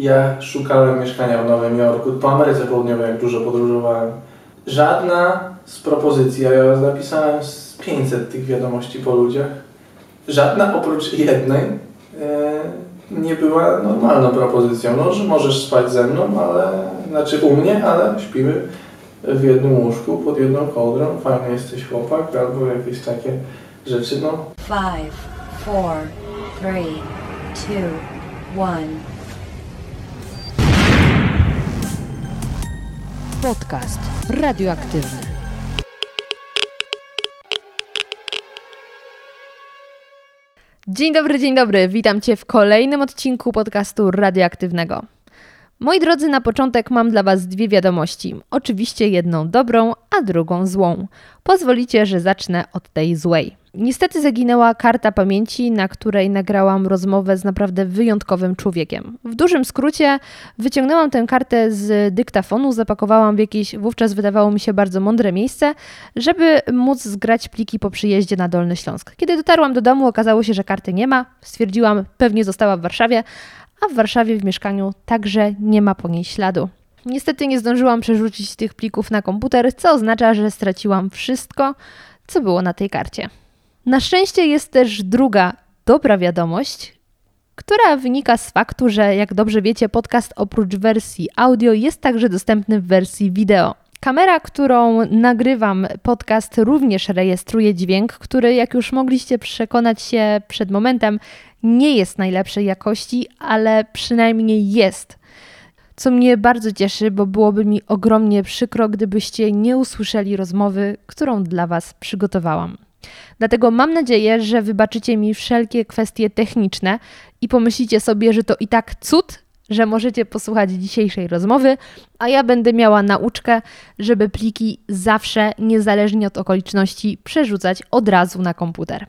Ja szukałem mieszkania w Nowym Jorku, po Ameryce Południowej, jak dużo podróżowałem. Żadna z propozycji, a ja napisałem z 500 tych wiadomości po ludziach, żadna oprócz jednej e, nie była normalną propozycją. No, że możesz spać ze mną, ale, znaczy u mnie, ale śpimy w jednym łóżku, pod jedną kołdrą, fajny jesteś chłopak, albo jakieś takie rzeczy, no. Five, four, three, two, one. Podcast radioaktywny. Dzień dobry, dzień dobry. Witam Cię w kolejnym odcinku podcastu radioaktywnego. Moi drodzy, na początek mam dla Was dwie wiadomości. Oczywiście jedną dobrą, a drugą złą. Pozwolicie, że zacznę od tej złej. Niestety zaginęła karta pamięci, na której nagrałam rozmowę z naprawdę wyjątkowym człowiekiem. W dużym skrócie wyciągnęłam tę kartę z dyktafonu, zapakowałam w jakieś wówczas wydawało mi się bardzo mądre miejsce, żeby móc zgrać pliki po przyjeździe na Dolny Śląsk. Kiedy dotarłam do domu, okazało się, że karty nie ma. Stwierdziłam, pewnie została w Warszawie, a w Warszawie w mieszkaniu także nie ma po niej śladu. Niestety nie zdążyłam przerzucić tych plików na komputer, co oznacza, że straciłam wszystko, co było na tej karcie. Na szczęście jest też druga dobra wiadomość, która wynika z faktu, że jak dobrze wiecie, podcast oprócz wersji audio jest także dostępny w wersji wideo. Kamera, którą nagrywam podcast, również rejestruje dźwięk, który, jak już mogliście przekonać się przed momentem, nie jest najlepszej jakości, ale przynajmniej jest. Co mnie bardzo cieszy, bo byłoby mi ogromnie przykro, gdybyście nie usłyszeli rozmowy, którą dla Was przygotowałam. Dlatego mam nadzieję, że wybaczycie mi wszelkie kwestie techniczne i pomyślicie sobie, że to i tak cud, że możecie posłuchać dzisiejszej rozmowy, a ja będę miała nauczkę, żeby pliki zawsze, niezależnie od okoliczności, przerzucać od razu na komputer.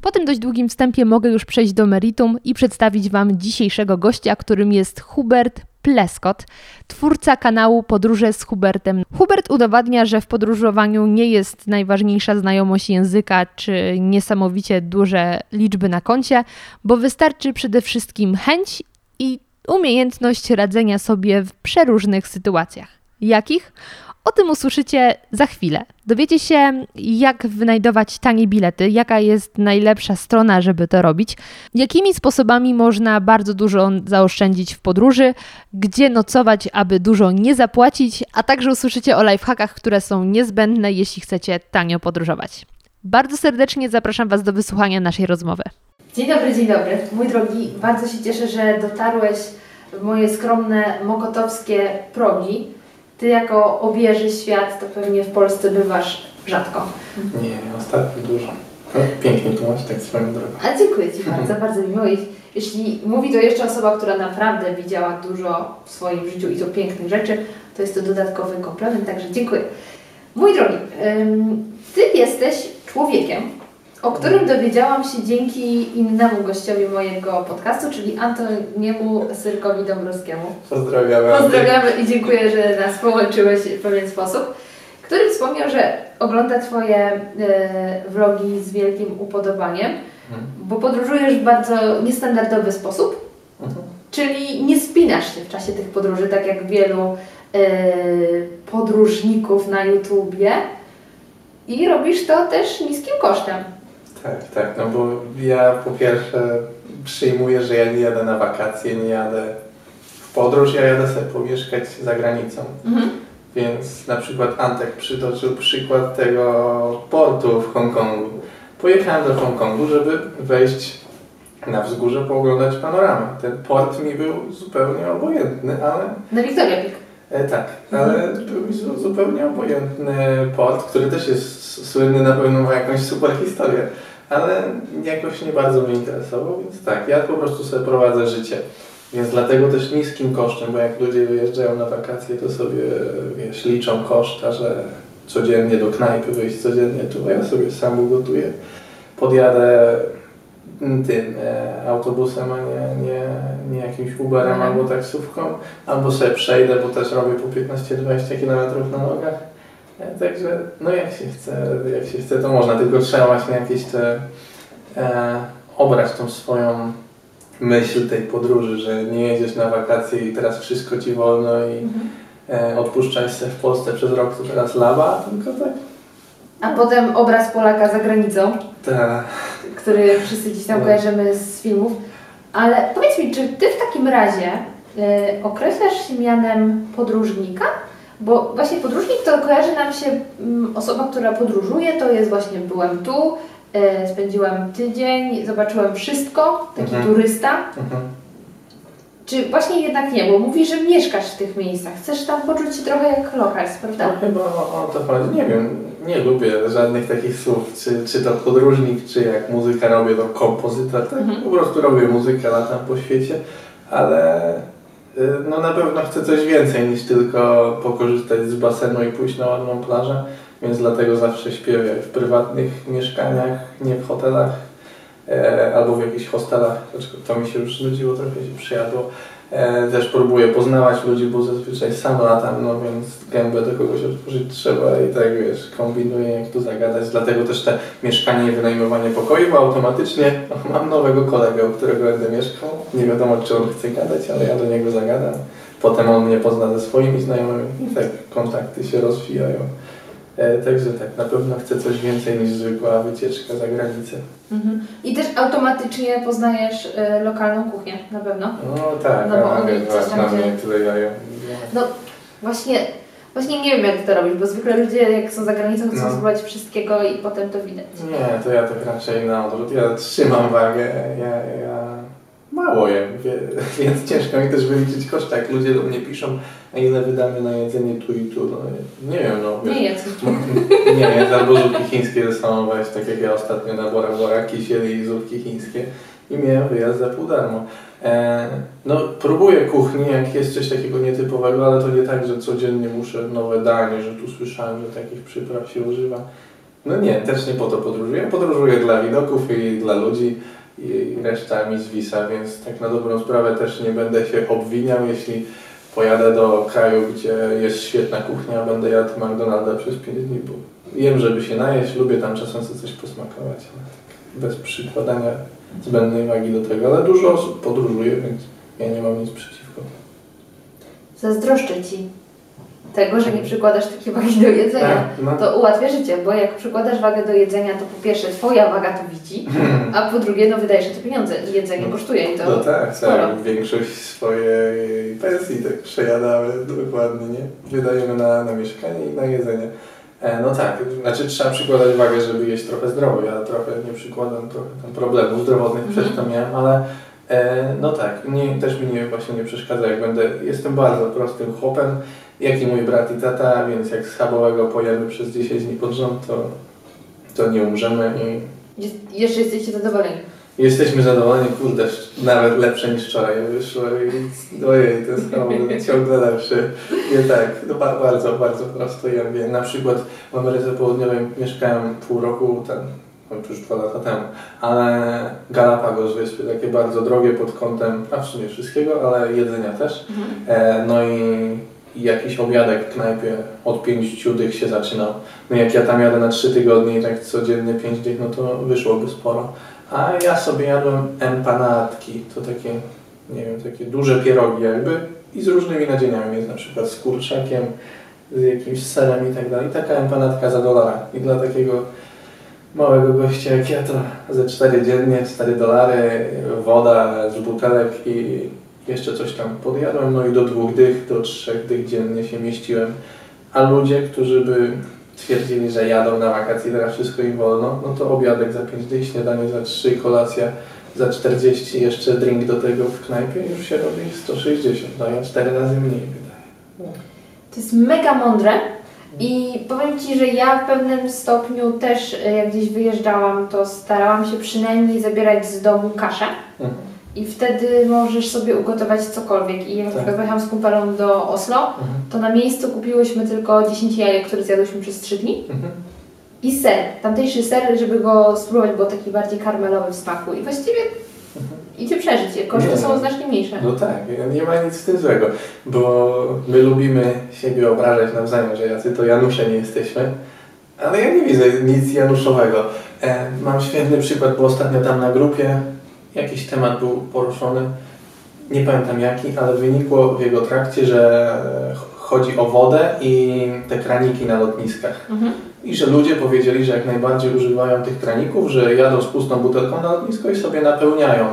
Po tym dość długim wstępie mogę już przejść do meritum i przedstawić Wam dzisiejszego gościa, którym jest Hubert Pleskot, twórca kanału Podróże z Hubertem. Hubert udowadnia, że w podróżowaniu nie jest najważniejsza znajomość języka czy niesamowicie duże liczby na koncie, bo wystarczy przede wszystkim chęć i umiejętność radzenia sobie w przeróżnych sytuacjach. Jakich? O tym usłyszycie za chwilę. Dowiecie się, jak wynajdować tanie bilety, jaka jest najlepsza strona, żeby to robić, jakimi sposobami można bardzo dużo zaoszczędzić w podróży, gdzie nocować, aby dużo nie zapłacić, a także usłyszycie o lifehackach, które są niezbędne, jeśli chcecie tanio podróżować. Bardzo serdecznie zapraszam Was do wysłuchania naszej rozmowy. Dzień dobry, dzień dobry. Mój drogi, bardzo się cieszę, że dotarłeś w moje skromne mokotowskie progi. Ty jako obieży świat, to pewnie w Polsce bywasz rzadko. Nie, ostatnio dużo. No, pięknie tłumaczyć tak swoją drogą. A dziękuję Ci bardzo, bardzo mi miło. Jeśli mówi to jeszcze osoba, która naprawdę widziała dużo w swoim życiu i to pięknych rzeczy, to jest to dodatkowy komplement, także dziękuję. Mój drogi, Ty jesteś człowiekiem, o którym dowiedziałam się dzięki innemu gościowi mojego podcastu, czyli Antoniemu Syrkowi Dąbrowskiemu. Pozdrawiamy. Pozdrawiamy i dziękuję, że nas połączyłeś w pewien sposób, który wspomniał, że ogląda Twoje y, vlogi z wielkim upodobaniem, mhm. bo podróżujesz w bardzo niestandardowy sposób, mhm. czyli nie spinasz się w czasie tych podróży, tak jak wielu y, podróżników na YouTubie i robisz to też niskim kosztem. Tak, tak, no bo ja po pierwsze przyjmuję, że ja nie jadę na wakacje, nie jadę w podróż, ja jadę sobie pomieszkać za granicą. Mhm. Więc na przykład Antek przytoczył przykład tego portu w Hongkongu. Pojechałem do Hongkongu, żeby wejść na wzgórze, pooglądać panoramę. Ten port mi był zupełnie obojętny, ale... Na Victoria Peak. E, tak, ale mhm. był mi zupełnie obojętny port, który też jest słynny na pewno ma jakąś super historię ale jakoś nie bardzo mnie interesował, więc tak, ja po prostu sobie prowadzę życie. Więc dlatego też niskim kosztem, bo jak ludzie wyjeżdżają na wakacje, to sobie, wiesz, liczą koszta, że codziennie do knajpy wyjść, codziennie tu, ja sobie sam ugotuję, podjadę tym e, autobusem, a nie, nie, nie jakimś Uberem mhm. albo taksówką, albo sobie przejdę, bo też robię po 15-20 km na nogach także no jak się chce, jak się chce to można, tylko trzeba właśnie jakieś te e, obrać tą swoją myśl tej podróży, że nie jedziesz na wakacje i teraz wszystko ci wolno i Mhm. e, odpuszczasz się w Polsce przez rok, to teraz laba, tylko tak. A potem obraz Polaka za granicą, Ta, który wszyscy gdzieś tam No. kojarzymy z filmów. Ale powiedz mi, czy Ty w takim razie y, określasz się mianem podróżnika? Bo właśnie podróżnik to kojarzy nam się mm, osoba, która podróżuje, to jest właśnie byłem tu, y, spędziłem tydzień, zobaczyłem wszystko, taki Mhm. turysta. mhm. Czy właśnie jednak nie, bo mówisz, że mieszkasz w tych miejscach, chcesz tam poczuć się trochę jak lokals, prawda? No chyba o, o to chodzi. Nie wiem, nie lubię żadnych takich słów, czy, czy to podróżnik, czy jak muzyka robię, to kompozytor. Tak? Mhm. Po prostu robię muzykę, latam po świecie, ale no na pewno chcę coś więcej niż tylko pokorzystać z basenu i pójść na ładną plażę, więc dlatego zawsze śpiewam w prywatnych mieszkaniach, nie w hotelach. E, albo w jakichś hostelach, to mi się już znudziło, trochę się przyjadło. E, też próbuję poznawać ludzi, bo zazwyczaj sam latam, no więc gębę do kogoś otworzyć trzeba i tak wiesz, kombinuję jak tu zagadać, dlatego też te mieszkanie i wynajmowanie pokoju, bo automatycznie mam nowego kolegę, u którego będę mieszkał, nie wiadomo czy on chce gadać, ale ja do niego zagadam. Potem on mnie pozna ze swoimi znajomymi i tak kontakty się rozwijają. E, także tak, na pewno chcę coś więcej niż zwykła wycieczka za granicę. Mhm. I też automatycznie poznajesz y, lokalną kuchnię, na pewno. No tak, No bo a oni coś tam na gdzie- mnie tyle jają. No właśnie, właśnie nie wiem jak ty to robisz, bo zwykle ludzie jak są za granicą chcą No. spróbować wszystkiego i potem to widać. Nie, to ja tak raczej na odwrót. Ja trzymam wagę, ja, ja mało jem, więc ciężko mi też wyliczyć koszty. Jak ludzie do mnie piszą, a ile wydamy na jedzenie tu i tu, no nie wiem, no wiesz, Nie jedz. nie wiem, albo zupki chińskie weź, tak jak ja ostatnio na Bora Bora kisieli zupki chińskie i miałem wyjazd za pół darmo. E, no próbuję kuchni, jak jest coś takiego nietypowego, ale to nie tak, że codziennie muszę nowe danie, że tu słyszałem, że takich przypraw się używa. No nie, też nie po to podróżuję. Podróżuję dla widoków i dla ludzi i reszta mi zwisa, więc tak na dobrą sprawę też nie będę się obwiniał, jeśli pojadę do kraju, gdzie jest świetna kuchnia, będę jadł McDonalda przez 5 dni, bo jem, żeby się najeść, lubię tam czasem sobie coś posmakować, bez przykładania zbędnej wagi do tego, ale dużo osób podróżuje, więc ja nie mam nic przeciwko. Zazdroszczę Ci tego, że nie przykładasz takiej wagi do jedzenia. Tak, no. To ułatwia życie, bo jak przykładasz wagę do jedzenia, to po pierwsze Twoja waga to widzi, a po drugie no wydajesz to pieniądze i jedzenie No. kosztuje i to No tak, sporo. tak. Większość swojej pensji tak przejadamy dokładnie, nie? Wydajemy na, na mieszkanie i na jedzenie. E, no tak, znaczy trzeba przykładać wagę, żeby jeść trochę zdrowo. Ja trochę nie przykładam trochę tam problemów zdrowotnych przez to miałem, ale e, no tak, nie, też mi nie, właśnie nie przeszkadza, jak będę, jestem bardzo prostym chłopem, jak i mój brat i tata, więc jak schabowego pojemy przez 10 dni pod rząd, to, to nie umrzemy i Jest, jeszcze jesteście zadowoleni. Jesteśmy zadowoleni, kurde, nawet lepsze niż wczoraj wyszło i ojej, to jest naprawdę ciągle lepszy. Nie tak, no ba- bardzo, bardzo prosto ja wiem. Na przykład w Ameryce Południowej mieszkałem pół roku, ten, już dwa lata temu, ale Galapagos wyspy, takie bardzo drogie pod kątem, a w sumie wszystkiego, ale jedzenia też. E, no i i jakiś obiadek w knajpie od pięciu dych się zaczynał. No jak ja tam jadę na trzy tygodnie i tak codziennie pięć dych, no to wyszłoby sporo. A ja sobie jadłem empanadki, to takie, nie wiem, takie duże pierogi jakby i z różnymi nadzieniami, więc na przykład z kurczakiem, z jakimś serem i tak dalej. Taka empanadka za dolara. I dla takiego małego gościa jak ja to ze 4 dziennie, 4 dolary, woda z butelek i jeszcze coś tam podjadłem, no i do dwóch dych, do trzech dych dziennie się mieściłem. A ludzie, którzy by twierdzili, że jadą na wakacje, teraz wszystko im wolno, no to obiadek za 5 dych, śniadanie za 3, kolacja za 40, jeszcze drink do tego w knajpie, już się robi 160, no ja 4 razy mniej wydaje. To jest mega mądre i powiem Ci, że ja w pewnym stopniu też e, jak gdzieś wyjeżdżałam, to starałam się przynajmniej zabierać z domu kaszę Mhm. I wtedy możesz sobie ugotować cokolwiek. I jak Tak. pojechałam z kumpelą do Oslo, Mhm. to na miejscu kupiłyśmy tylko 10 jajek, które zjadłyśmy przez 3 dni Mhm. i ser, tamtejszy ser, żeby go spróbować, był taki bardziej karmelowy w smaku i właściwie idzie przeżyć, koszty Nie, są znacznie mniejsze. No tak, nie ma nic w tym złego, bo my lubimy siebie obrażać nawzajem, że jacy to Janusze nie jesteśmy, ale ja nie widzę nic Januszowego. E, mam świetny przykład, bo ostatnio tam na grupie jakiś temat był poruszony, nie pamiętam jaki, ale wynikło w jego trakcie, że ch- chodzi o wodę i te kraniki na lotniskach. Mhm. I że ludzie powiedzieli, że jak najbardziej używają tych kraników, że jadą z pustą butelką na lotnisko i sobie napełniają.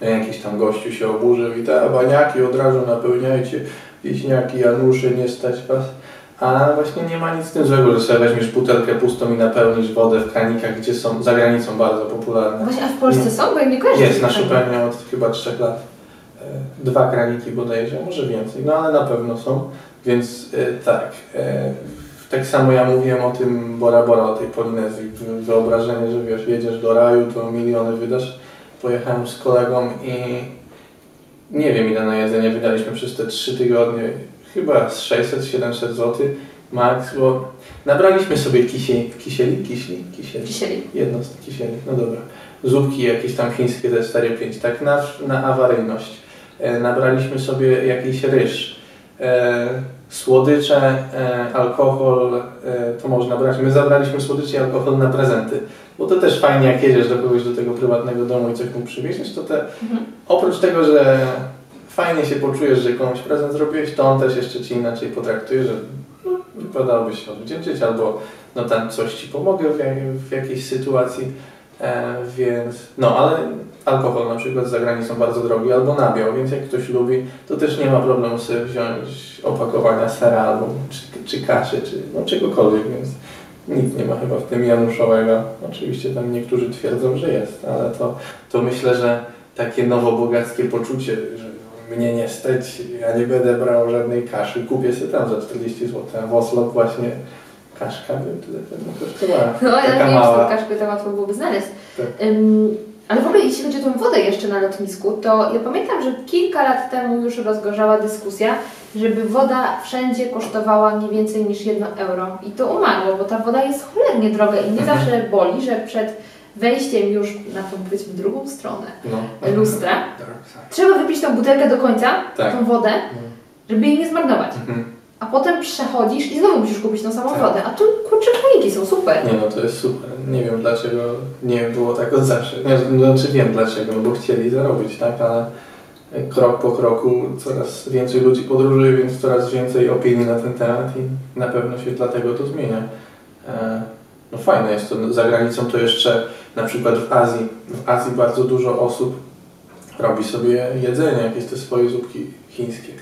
Jakiś tam gościu się oburzył i te baniaki od razu napełniajcie, wieśniaki, Janusze, nie stać was. A właśnie nie ma nic z tym złego, że sobie weźmiesz butelkę pustą i napełnisz wodę w kranikach, gdzie są za granicą bardzo popularne. Właśnie, a w Polsce są? Bo ja nie kojarzę. Jest tych na kraników. Szupernie od chyba trzech lat. E, Dwa kraniki bodajże, może więcej, no ale na pewno są. Więc e, tak, e, tak samo ja mówiłem o tym Bora Bora, o tej Polinezji. Wy- Wyobrażenie, że wiesz, jedziesz do raju, to miliony wydasz. Pojechałem z kolegą i nie wiem ile na jedzenie wydaliśmy przez te trzy tygodnie. Chyba z 600-700 zł max, bo nabraliśmy sobie kisieli, kisieli, kiśli, kisieli. Kisieli. Jedno z kisieli, no dobra. Zupki jakieś tam chińskie te 4-5, tak na, na awaryjność. E, nabraliśmy sobie jakiś ryż, e, słodycze, e, alkohol, e, to można brać. My zabraliśmy słodycze i alkohol na prezenty, bo to też fajnie jak jedziesz do kogoś do tego prywatnego domu i coś mu przywieziesz, to te, Mhm. oprócz tego, że fajnie się poczujesz, że komuś prezent zrobiłeś, to on też jeszcze Ci inaczej potraktuje, że no, wypadałoby się odwdzięczyć albo no tam coś Ci pomogę w, w jakiejś sytuacji, e, więc no ale alkohol na przykład za granicą bardzo drogi albo nabiał, więc jak ktoś lubi, to też nie ma problemu sobie wziąć opakowania seralu, czy, czy kaszy, czy no czegokolwiek, więc nic nie ma chyba w tym januszowego. Oczywiście tam niektórzy twierdzą, że jest, ale to, to myślę, że takie nowobogackie poczucie, że mnie nie stać, ja nie będę brał żadnej kaszy, kupię sobie tam za 40 zł, a w Oslo właśnie kaszka by tyle pewno kosztowała. No, ale Taka nie wiem, czy tą kaszkę to łatwo byłoby znaleźć. Tak. Ym, ale w ogóle jeśli chodzi o tą wodę jeszcze na lotnisku, to ja pamiętam, że kilka lat temu już rozgorzała dyskusja, żeby woda wszędzie kosztowała nie więcej niż 1 euro. I to umarło, bo ta woda jest cholernie droga i mnie Mhm. zawsze boli, że przed wejściem już na tą powiedzmy drugą stronę No. lustra Tak, tak. trzeba wypić tą butelkę do końca, Tak. tą wodę, żeby jej nie zmarnować. Mhm. A potem przechodzisz i znowu musisz kupić tą samą Tak. wodę. A tu kurczę fajniki są super. Nie no, to jest super. Nie wiem dlaczego nie było tak od zawsze. Nie, Znaczy wiem dlaczego, no bo chcieli zarobić, tak, ale krok po kroku coraz więcej ludzi podróżuje, więc coraz więcej opinii na ten temat i na pewno się dlatego to zmienia. No fajne jest to, za granicą to jeszcze na przykład w Azji. W Azji bardzo dużo osób robi sobie jedzenie, jakieś te swoje zupki chińskie.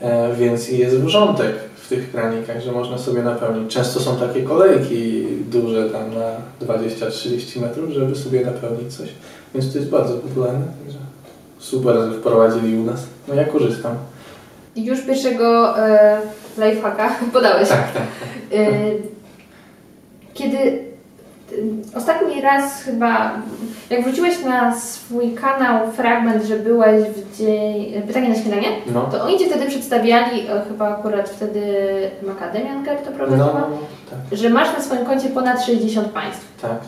E, Więc jest wrzątek w tych kranikach, że można sobie napełnić. Często są takie kolejki duże tam na 20-30 metrów, żeby sobie napełnić coś. Więc to jest bardzo popularne. Także super, że wprowadzili u nas. No ja korzystam. Już pierwszego e, lifehacka podałeś. Tak, tak. E, kiedy ostatni raz chyba, jak wróciłeś na swój kanał fragment, że byłeś w dzień, pytanie na śniadanie, No, to oni Cię wtedy przedstawiali, e, chyba akurat wtedy Macadamian Girl to prowadziła, no tak, że masz na swoim koncie ponad 60 państw. tak.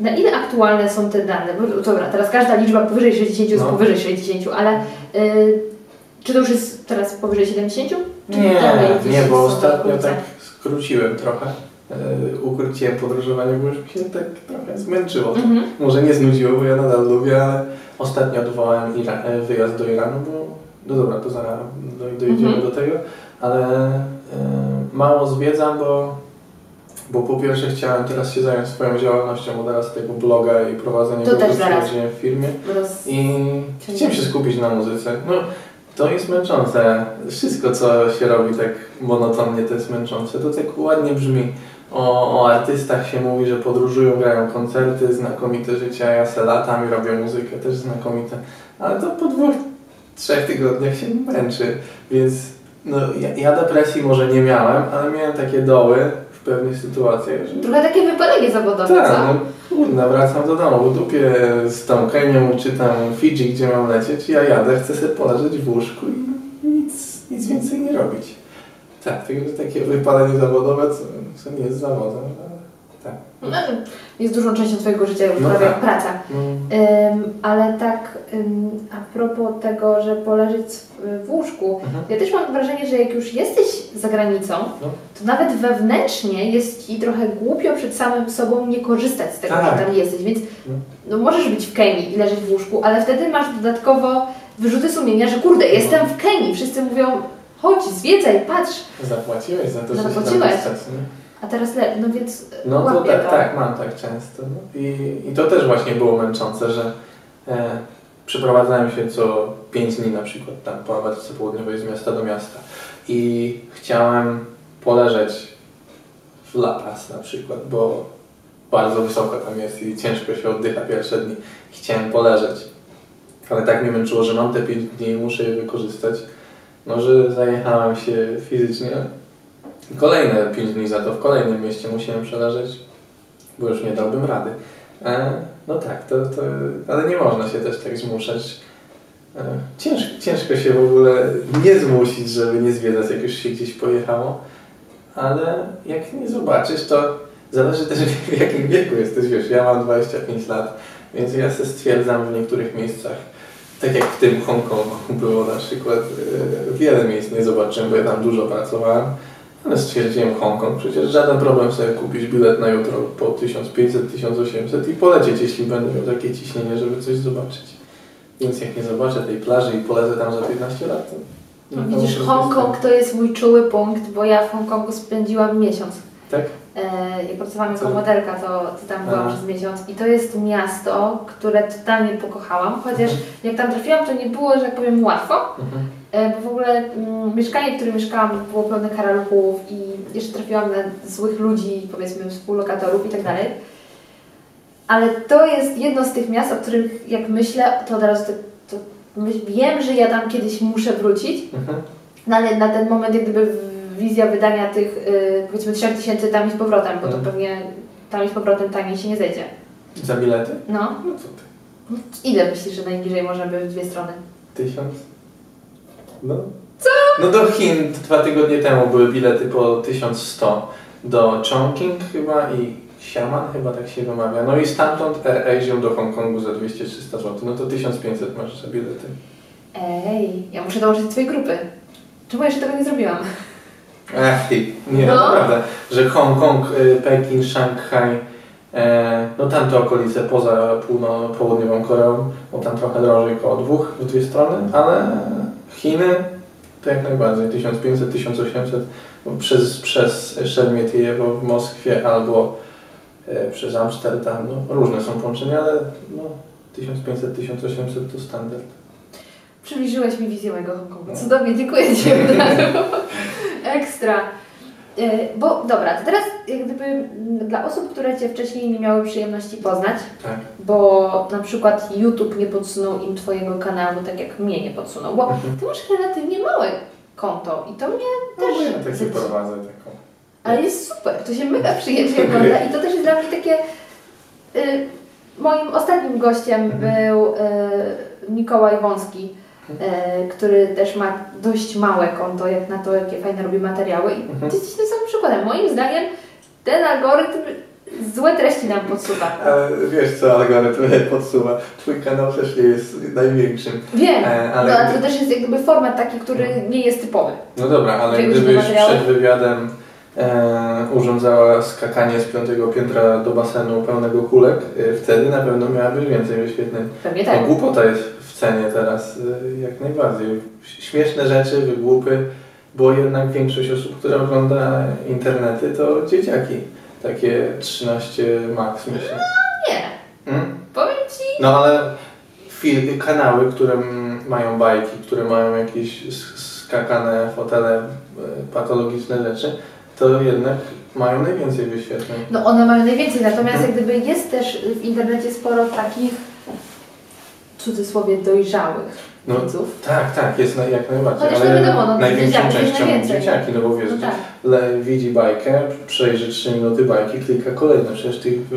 Na ile aktualne są te dane? Bo, dobra, teraz każda liczba powyżej 60 jest No. powyżej 60, ale y, czy to już jest teraz powyżej 70? Czy Nie, nie, bo ostatnio tak skróciłem trochę. Yy, ukróciłem podróżowanie, bo już mi się tak trochę zmęczyło. to. Mhm. Może nie znudziło, bo ja nadal lubię, ale ostatnio odwołałem e, wyjazd do Iranu, bo no dobra, to zaraz doj- dojedziemy Mhm. do tego, ale e, mało zwiedzam, bo, bo po pierwsze chciałem teraz się zająć swoją działalnością, bo teraz tego bloga i prowadzenie To też zaraz. w firmie Roz... i chciałem się skupić na muzyce. No, to jest męczące. Wszystko, co się robi tak monotonnie, to jest męczące. To tak ładnie brzmi. O, o artystach się mówi, że podróżują, grają koncerty, znakomite życia, ja se latam i robię muzykę, też znakomite. Ale to po dwóch, trzech tygodniach się męczy, więc no, ja, ja depresji może nie miałem, ale miałem takie doły w pewnych sytuacjach, że Trochę takie wypalenie zawodowe, tak, co? no kurna, wracam do domu, w dupie z tą Kenią czy tam Fidżi, gdzie mam lecieć, ja jadę, chcę sobie poleżeć w łóżku i nic, nic więcej nie robić. Tak, takie wypalenie zawodowe, co, nie jest zawodem, ale tak. No, jest dużą częścią Twojego życia już No prawie tak. jak praca. Mm. Ym, ale tak ym, a propos tego, że poleżeć w- w łóżku, Mhm. ja też mam wrażenie, że jak już jesteś za granicą, No. to nawet wewnętrznie jest Ci trochę głupio przed samym sobą nie korzystać z tego, Tak. że tam jesteś, więc No. no, możesz być w Kenii i leżeć w łóżku, ale wtedy masz dodatkowo wyrzuty sumienia, że kurde, jestem w Kenii, wszyscy mówią chodź, zwiedzaj, patrz, Zapłaciłeś za to, że się tam Zapłaciłeś. dostać, nie? a teraz le... no więc No to łapię tak, to. tak, mam tak często. No. I, I to też właśnie było męczące, że e, przeprowadzałem się co 5 dni na przykład tam po Ameryce Południowej z miasta do miasta i chciałem poleżeć w La Paz na przykład, bo bardzo wysoko tam jest i ciężko się oddycha pierwsze dni. Chciałem poleżeć, ale tak mnie męczyło, że mam te 5 dni i muszę je wykorzystać, no że zajechałem się fizycznie Kolejne 5 dni za to w kolejnym mieście musiałem przeleżeć, bo już nie dałbym rady. E, no tak, to, to, ale nie można się też tak zmuszać. E, ciężko, ciężko się w ogóle nie zmusić, żeby nie zwiedzać, jak już się gdzieś pojechało, ale jak nie zobaczysz, to zależy też w jakim wieku jesteś. Wiesz, ja mam 25 lat, więc ja się stwierdzam w niektórych miejscach, tak jak w tym Hongkongu było na przykład, e, wiele miejsc nie zobaczyłem, bo ja tam dużo pracowałem. Ale stwierdziłem Hongkong, przecież żaden problem sobie kupić bilet na jutro po 1500-1800 i polecieć, jeśli będę miał takie ciśnienie, żeby coś zobaczyć. Więc jak nie zobaczę tej plaży i polecę tam za 15 lat, to... No, widzisz, Hongkong to jest mój czuły punkt, bo ja w Hongkongu spędziłam miesiąc. Tak? E, jak pracowałam jako modelka, to, to tam byłam przez miesiąc i to jest miasto, które totalnie pokochałam, chociaż jak tam trafiłam, to nie było, że tak powiem, łatwo, Mhm. e, bo w ogóle mm, mieszkanie, w którym mieszkałam było pełne karaluchów i jeszcze trafiłam na złych ludzi, powiedzmy współlokatorów i tak dalej. Ale to jest jedno z tych miast, o których jak myślę, to od razu to, to myśl- wiem, że ja tam kiedyś muszę wrócić, Mhm. no ale na ten moment jak gdyby wizja wydania tych y, powiedzmy 3000 tam i z powrotem, bo to Mhm. pewnie tam i z powrotem taniej się nie zejdzie. Za bilety? No. No co ty? Ile myślisz, że najniżej może być w dwie strony? Tysiąc? No. Co? No do Chin dwa tygodnie temu były bilety po 1100 do Chongqing chyba i Xiamen chyba tak się wymawia. No i stamtąd AirAsią do Hongkongu za 200-300 zł. No to 1500 masz za bilety. Ej, ja muszę dołączyć do Twojej grupy. Czemu jeszcze tego nie zrobiłam? Ech, ty, nie, No. naprawdę, że Hongkong, y, Pekin, Szanghaj, e, no tamte okolice poza półno, południową Koreą, bo tam trochę drożej, koło dwóch w dwie strony, ale Chiny to jak najbardziej, 1500-1800 przez, przez Szermietiejewo w Moskwie albo e, przez Amsterdam, no różne są połączenia, ale no 1500-1800 to standard. Przybliżyłeś mi wizję mojego Hongkongu. No. Cudownie, dziękuję Ci. Ekstra. E, Bo dobra, to teraz jak gdyby dla osób, które Cię wcześniej nie miały przyjemności poznać, Tak. bo na przykład YouTube nie podsunął im Twojego kanału, tak jak mnie nie podsunął, bo Mhm. Ty masz relatywnie małe konto i to mnie też... No, ja tak się prowadzę taką. Ale jest super, to się mega przyjemnie ogląda i to też jest dla mnie takie... Y, moim ostatnim gościem Mhm. był y, Mikołaj Wąski, który też ma dość małe konto, jak na to, jakie fajne robi materiały i Mhm. tym samym przykładem. Moim zdaniem ten algorytm złe treści nam podsuwa. Ale wiesz co, algorytm podsuwa. Twój kanał też nie jest największym. Wiem, E, ale- no, ale to też jest jak gdyby format taki, który nie jest typowy. No dobra, ale gdybyś przed wywiadem e, urządzała skakanie z piątego piętra do basenu pełnego kulek, e, wtedy na pewno miałabyś więcej wyświetleń. Pewnie No tak. głupota jest cenie teraz, e, jak najbardziej. Śmieszne rzeczy, wygłupy, bo jednak większość osób, która ogląda internety, to dzieciaki. Takie 13 max, myślę. Nie, Hmm? powiem Ci, No ale fil- kanały, które mają bajki, które mają jakieś skakane fotele, e, patologiczne rzeczy, to jednak mają najwięcej wyświetleń. no one mają najwięcej, natomiast Mhm. jak gdyby jest też w internecie sporo takich w cudzysłowie dojrzałych No, widzów. Tak, tak, jest na, jak najbardziej, Chociaż ale to wiadomo, no, największą dzieciaki częścią najwięcej. dzieciaki, no bo wiesz, No tak. le, widzi bajkę, przejrzy 3 minuty bajki, klika kolejne, przecież tych wy-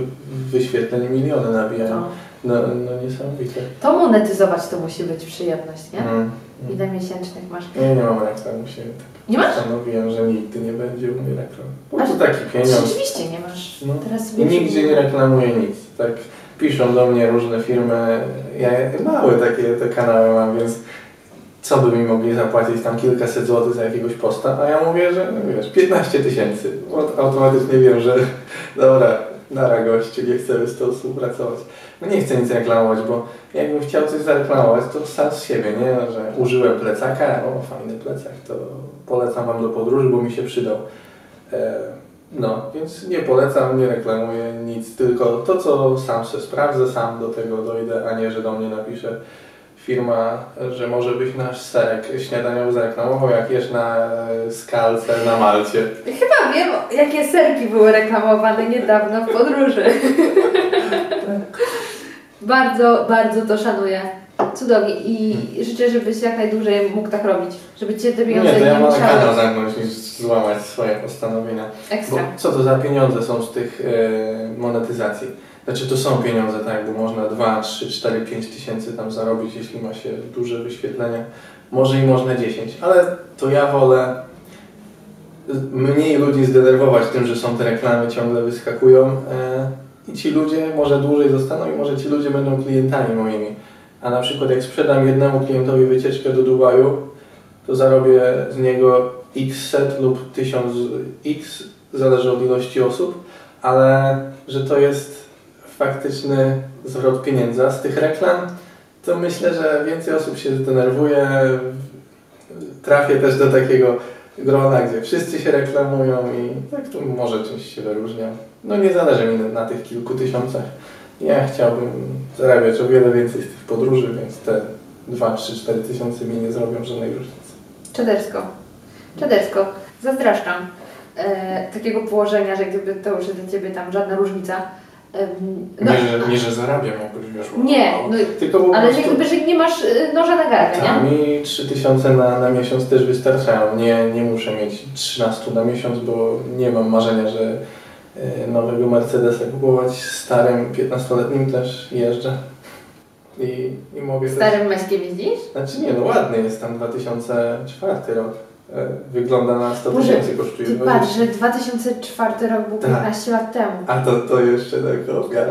wyświetleń miliony nabijają. No. No, no niesamowite. To monetyzować to musi być przyjemność, nie? Mm. Ile miesięcznych masz? Ja nie mam reklam, się tak Nie masz? Postanowiłem, że nigdy nie będzie u mnie reklam. Bo to taki pieniądz. Rzeczywiście nie masz. No. Teraz nigdzie nie reklamuję nic. Tak piszą do mnie różne firmy. Ja małe takie te kanały mam, więc co by mi mogli zapłacić tam kilkaset złotych za jakiegoś posta, a ja mówię, że no wiesz, 15 tysięcy. Aut- Automatycznie wiem, że dobra, nara gościu, nie chcemy z tą współpracować. No nie chcę nic reklamować, bo jakbym chciał coś zareklamować, to sam z siebie, nie? Że użyłem plecaka, o fajny plecak, to polecam Wam do podróży, bo mi się przydał. E, no, więc nie polecam, nie reklamuję nic, tylko to, co sam sobie sprawdzę, sam do tego dojdę, a nie, że do mnie napisze firma, że może być nasz serek śniadaniowy zareklamował, jak jesz na skalce na Malcie. Chyba wiem, jakie serki były reklamowane niedawno w podróży. bardzo, bardzo to szanuję. Cudownie i życzę, żebyś jak najdłużej mógł tak robić. Żeby cię te pieniądze Nie, to nie, ja kanał musiały. zamknąć niż złamać swoje postanowienia. Bo Ekstra. co to za pieniądze są z tych e, monetyzacji? Znaczy to są pieniądze, tak, bo można 2, 3, 4, 5 tysięcy tam zarobić, jeśli ma się duże wyświetlenia. Może i można 10, ale to ja wolę mniej ludzi zdenerwować tym, że są te reklamy, ciągle wyskakują e, i ci ludzie może dłużej zostaną i może ci ludzie będą klientami moimi. A na przykład jak sprzedam jednemu klientowi wycieczkę do Dubaju, to zarobię z niego x set lub 1000 x, zależy od ilości osób, ale że to jest faktyczny zwrot pieniędzy. A z tych reklam, to myślę, że więcej osób się zdenerwuje. Trafię też do takiego grona, gdzie wszyscy się reklamują i tak to może czymś się wyróżnia. No nie zależy mi na tych kilku tysiącach. Ja chciałbym zarabiać o wiele więcej z tych podróży, więc te 2, 3, 4 tysiące mi nie zrobią żadnej różnicy. Czadersko. Czadersko. Zazdraszczam e, takiego położenia, że gdyby to już dla Ciebie tam żadna różnica. Em, no, Nie, że, nie, że zarabiam jakoś, wiesz. Nie, no, tylko po ale prostu... jakby, że nie masz e, noża na gardle, nie? mi 3000 na, na miesiąc też wystarczają. Nie, nie muszę mieć 13 na miesiąc, bo nie mam marzenia, że e, nowego Mercedesa kupować. Starym 15-letnim też jeżdżę. I, i mogę też... Starym Maćkiem jeździsz? Znaczy nie, no ładny jest tam 2004 rok. E, Wygląda na 100 Boże, tysięcy kosztuje. Ty 20. patrz, że 2004 rok był Tak. 15 lat temu. A to, to jeszcze tak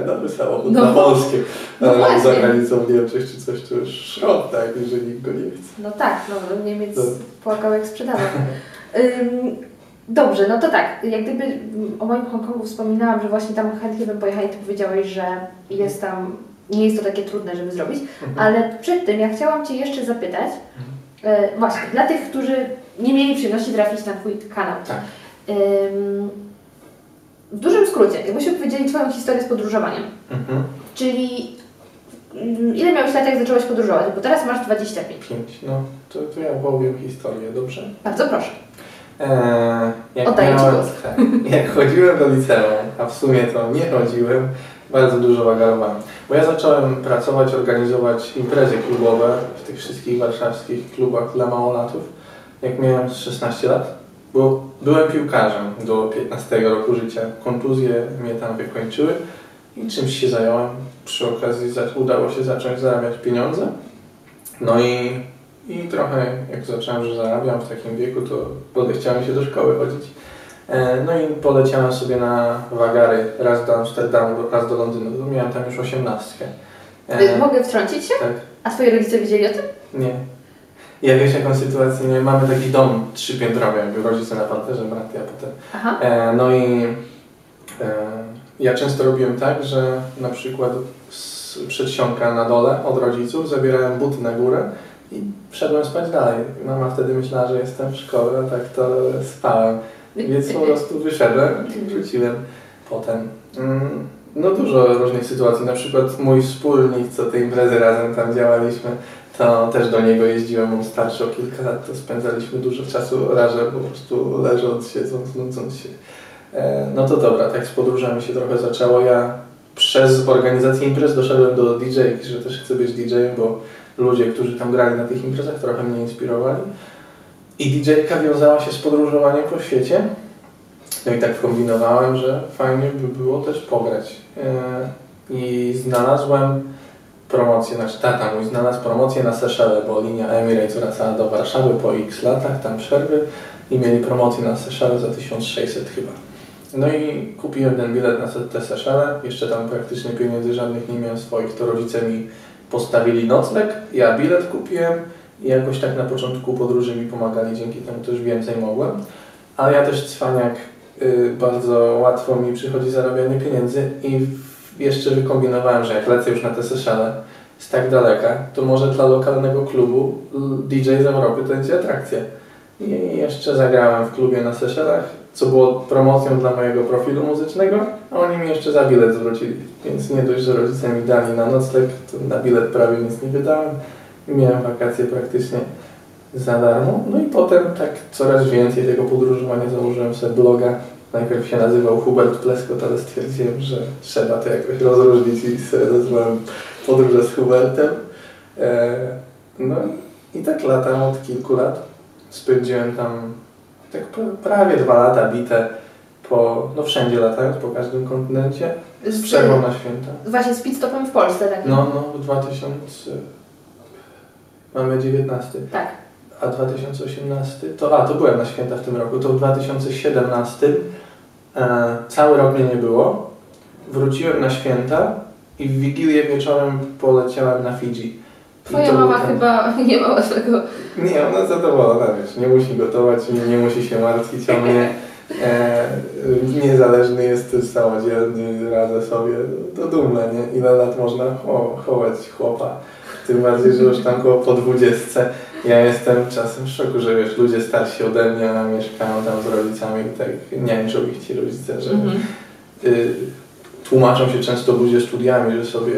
dobry samochód No. na polskie. No Ale właśnie. za granicą w Niemczech czy coś, to już szrot, tak, jeżeli nikt go nie chce. No tak, no Niemiec To- płakał jak sprzedawał. Dobrze, no to tak, jak gdyby o moim Hongkongu wspominałam, że właśnie tam chętnie bym pojechała i Ty powiedziałeś, że jest tam, nie jest to takie trudne, żeby zrobić, ale przed tym ja chciałam Cię jeszcze zapytać, e, właśnie, dla tych, którzy nie mieli przyjemności trafić na Twój kanał. Tak. W dużym skrócie, jakbyśmy powiedzieli Twoją historię z podróżowaniem, Mhm. czyli mm, ile miałeś lat, jak zacząłeś podróżować, bo teraz masz 25. Pięć. No, to, to ja opowiem historię, dobrze? Bardzo proszę. Eee, jak, Oddaję tak, jak chodziłem do liceum, a w sumie to nie chodziłem, bardzo dużo wagarowałem. Bo ja zacząłem pracować, organizować imprezy klubowe w tych wszystkich warszawskich klubach dla małolatów, jak miałem 16 lat. Bo byłem piłkarzem do 15 roku życia. Kontuzje mnie tam wykończyły i czymś się zająłem. Przy okazji udało się zacząć zarabiać pieniądze. No i, i trochę jak zacząłem, że zarabiam w takim wieku, to podechciałem się do szkoły chodzić. E, No i poleciałem sobie na wagary raz do Amsterdamu, raz do Londynu. Miałem tam już osiemnastkę. Y, Mogę wtrącić się? tak, A twoi rodzice wiedzieli o tym? nie. Ja wiesz jaką sytuację miałem? Mamy taki dom trzypiętrowy, jakby rodzice na parterze, brat, ja potem. Aha. E, no i e, ja często robiłem tak, że na przykład z przedsionka na dole od rodziców zabierałem buty na górę i szedłem spać dalej. Mama wtedy myślała, że jestem w szkole, a tak to spałem. Więc po prostu wyszedłem i wróciłem potem. Mm, No dużo różnych sytuacji, na przykład mój wspólnik, co te imprezy razem tam działaliśmy, to też do niego jeździłem, on starszy o kilka lat, to spędzaliśmy dużo czasu razem, po prostu leżąc, siedząc, nudząc się. E, No to dobra, tak z podróżami się trochę zaczęło. Ja przez organizację imprez doszedłem do DJ, że też chcę być DJ-em, bo ludzie, którzy tam grali na tych imprezach trochę mnie inspirowali. I DJ-ka wiązała się z podróżowaniem po świecie. No i tak kombinowałem, że fajnie by było też pograć. E, I znalazłem promocję, znaczy tata mój znalazł promocję na Seszele, bo linia Emirates wracała do Warszawy po x latach, tam przerwy i mieli promocję na Seszele za 1600 chyba. No i kupiłem ten bilet na te Seszele, jeszcze tam praktycznie pieniędzy żadnych nie miałem swoich, to rodzice mi postawili nocleg, ja bilet kupiłem i jakoś tak na początku podróży mi pomagali, dzięki temu też więcej mogłem. Ale ja też cwaniak, y, bardzo łatwo mi przychodzi zarabianie pieniędzy i jeszcze wykombinowałem, że jak lecę już na te Seszele z tak daleka, to może dla lokalnego klubu DJ z Europy to będzie atrakcja. I jeszcze zagrałem w klubie na Seszelach, co było promocją dla mojego profilu muzycznego, a oni mi jeszcze za bilet zwrócili. Więc nie dość, że rodzice mi dali na nocleg, to na bilet prawie nic nie wydałem i miałem wakacje praktycznie za darmo. No i potem tak coraz więcej tego podróżowania założyłem sobie bloga. Najpierw się nazywał Hubert Pleskot, ale stwierdziłem, że trzeba to jakoś rozróżnić i sobie nazwałem Podróże z Hubertem. E, no i, tak latam od kilku lat. Spędziłem tam tak pra- prawie dwa lata bite po, no wszędzie latając, po każdym kontynencie, z przerwą na święta. Właśnie z pitstopem w Polsce, tak? No, no, w 2000, mamy 19, Tak. a 2018, to, a to byłem na święta w tym roku, to w 2017 e, cały rok mnie nie było, wróciłem na święta i w Wigilię wieczorem poleciałem na Fidżi. Twoja mama chyba nie ma łatwego. Nie, ona zadowolona, wiesz, nie musi gotować, nie, nie musi się martwić o mnie. E, niezależny jest, samodzielny, radzę sobie, to dumne, nie? Ile lat można cho chować chłopa, tym bardziej, że już tam koło po dwudziestce. Ja jestem czasem w szoku, że wiesz, ludzie starsi ode mnie, mieszkają tam z rodzicami i tak niańczą ich ci rodzice, że Mhm. y, tłumaczą się często ludzie studiami, że sobie,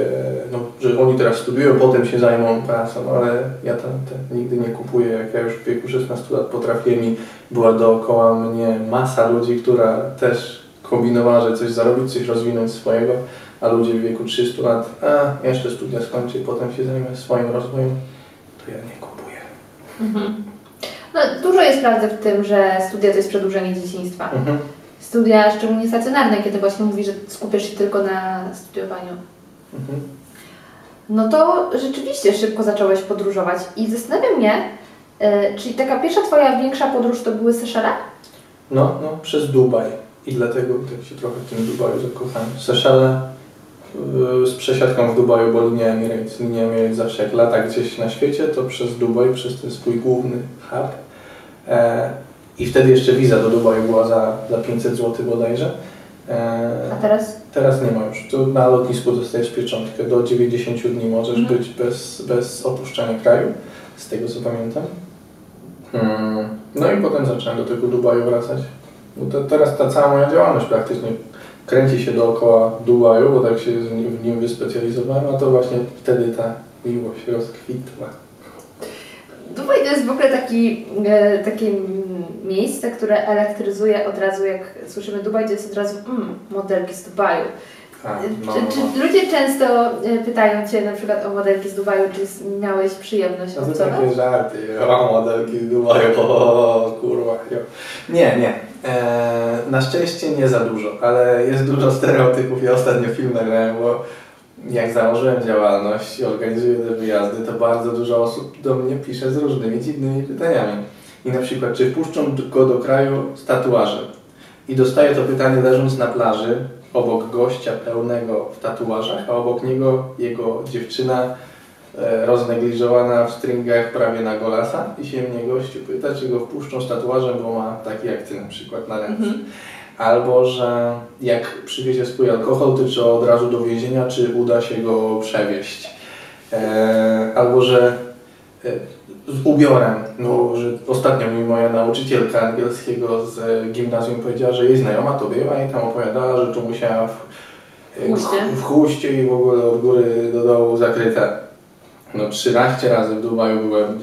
no, że oni teraz studiują, potem się zajmą pracą, ale ja tam te, nigdy nie kupuję. Jak ja już w wieku 16 lat potrafiłem i była dookoła mnie masa ludzi, która też kombinowała, że coś zarobić, coś rozwinąć swojego, a ludzie w wieku 300 lat, a jeszcze studia skończę i potem się zajmę swoim rozwojem, to ja nie kupuję. Mhm. No, dużo jest prawdy w tym, że studia to jest przedłużenie dzieciństwa. Mhm. Studia, szczególnie stacjonarne, kiedy właśnie mówisz, że skupiasz się tylko na studiowaniu. Mhm. No to rzeczywiście szybko zacząłeś podróżować i zastanawia mnie, e, czyli taka pierwsza Twoja większa podróż to były Seszele? No, no, przez Dubaj. I dlatego tak się trochę w tym Dubaju zakochałem. Seszele yy, z przesiadką w Dubaju, bo linia Emirates, linia Emirates zawsze jak lata gdzieś na świecie, to przez Dubaj, przez ten swój główny hub. E, I wtedy jeszcze wiza do Dubaju była za, za 500 zł bodajże. E, A teraz? Teraz nie ma już. Tu na lotnisku dostajesz pieczątkę. Do 90 dni możesz Mhm. być bez, bez opuszczania kraju, z tego co pamiętam. Hmm. No i potem zacząłem do tego Dubaju wracać. Bo to, teraz ta cała moja działalność praktycznie kręci się dookoła Dubaju, bo tak się w nim wyspecjalizowałem, a to właśnie wtedy ta miłość rozkwitła. Dubaj to jest w ogóle taki, e, takie mm, miejsce, które elektryzuje od razu, jak słyszymy Dubaj, to jest od razu mm, modelki z Dubaju. A, no, czy, no. czy ludzie często e, pytają Cię na przykład o modelki z Dubaju, czy miałeś przyjemność No to obcować? takie żarty, o modelki z Dubaju, o kurwa. Jo. Nie, nie. E, na szczęście nie za dużo, ale jest dużo stereotypów. Ja ostatnio film nagrałem, bo jak założyłem działalność i organizuję te wyjazdy, to bardzo dużo osób do mnie pisze z różnymi dziwnymi pytaniami. I na przykład, czy wpuszczą go do kraju z tatuażem? I dostaję to pytanie leżąc na plaży, obok gościa pełnego w tatuażach, a obok niego jego dziewczyna e, roznegliżowana w stringach prawie na golasa i się mnie gościu pyta, czy go wpuszczą z tatuażem, bo ma taki jak ty na przykład na ręce. Mhm. Albo, że jak przywiezie swój alkohol, to czy od razu do więzienia, czy uda się go przewieźć. E, albo, że e, z ubiorem, no, że ostatnio mi moja nauczycielka angielskiego z gimnazjum powiedziała, że jej znajoma to była i tam opowiadała, że tu musiała w, Huście. w i w ogóle od góry do dołu zakryte. No 13 razy w Dubaju byłem.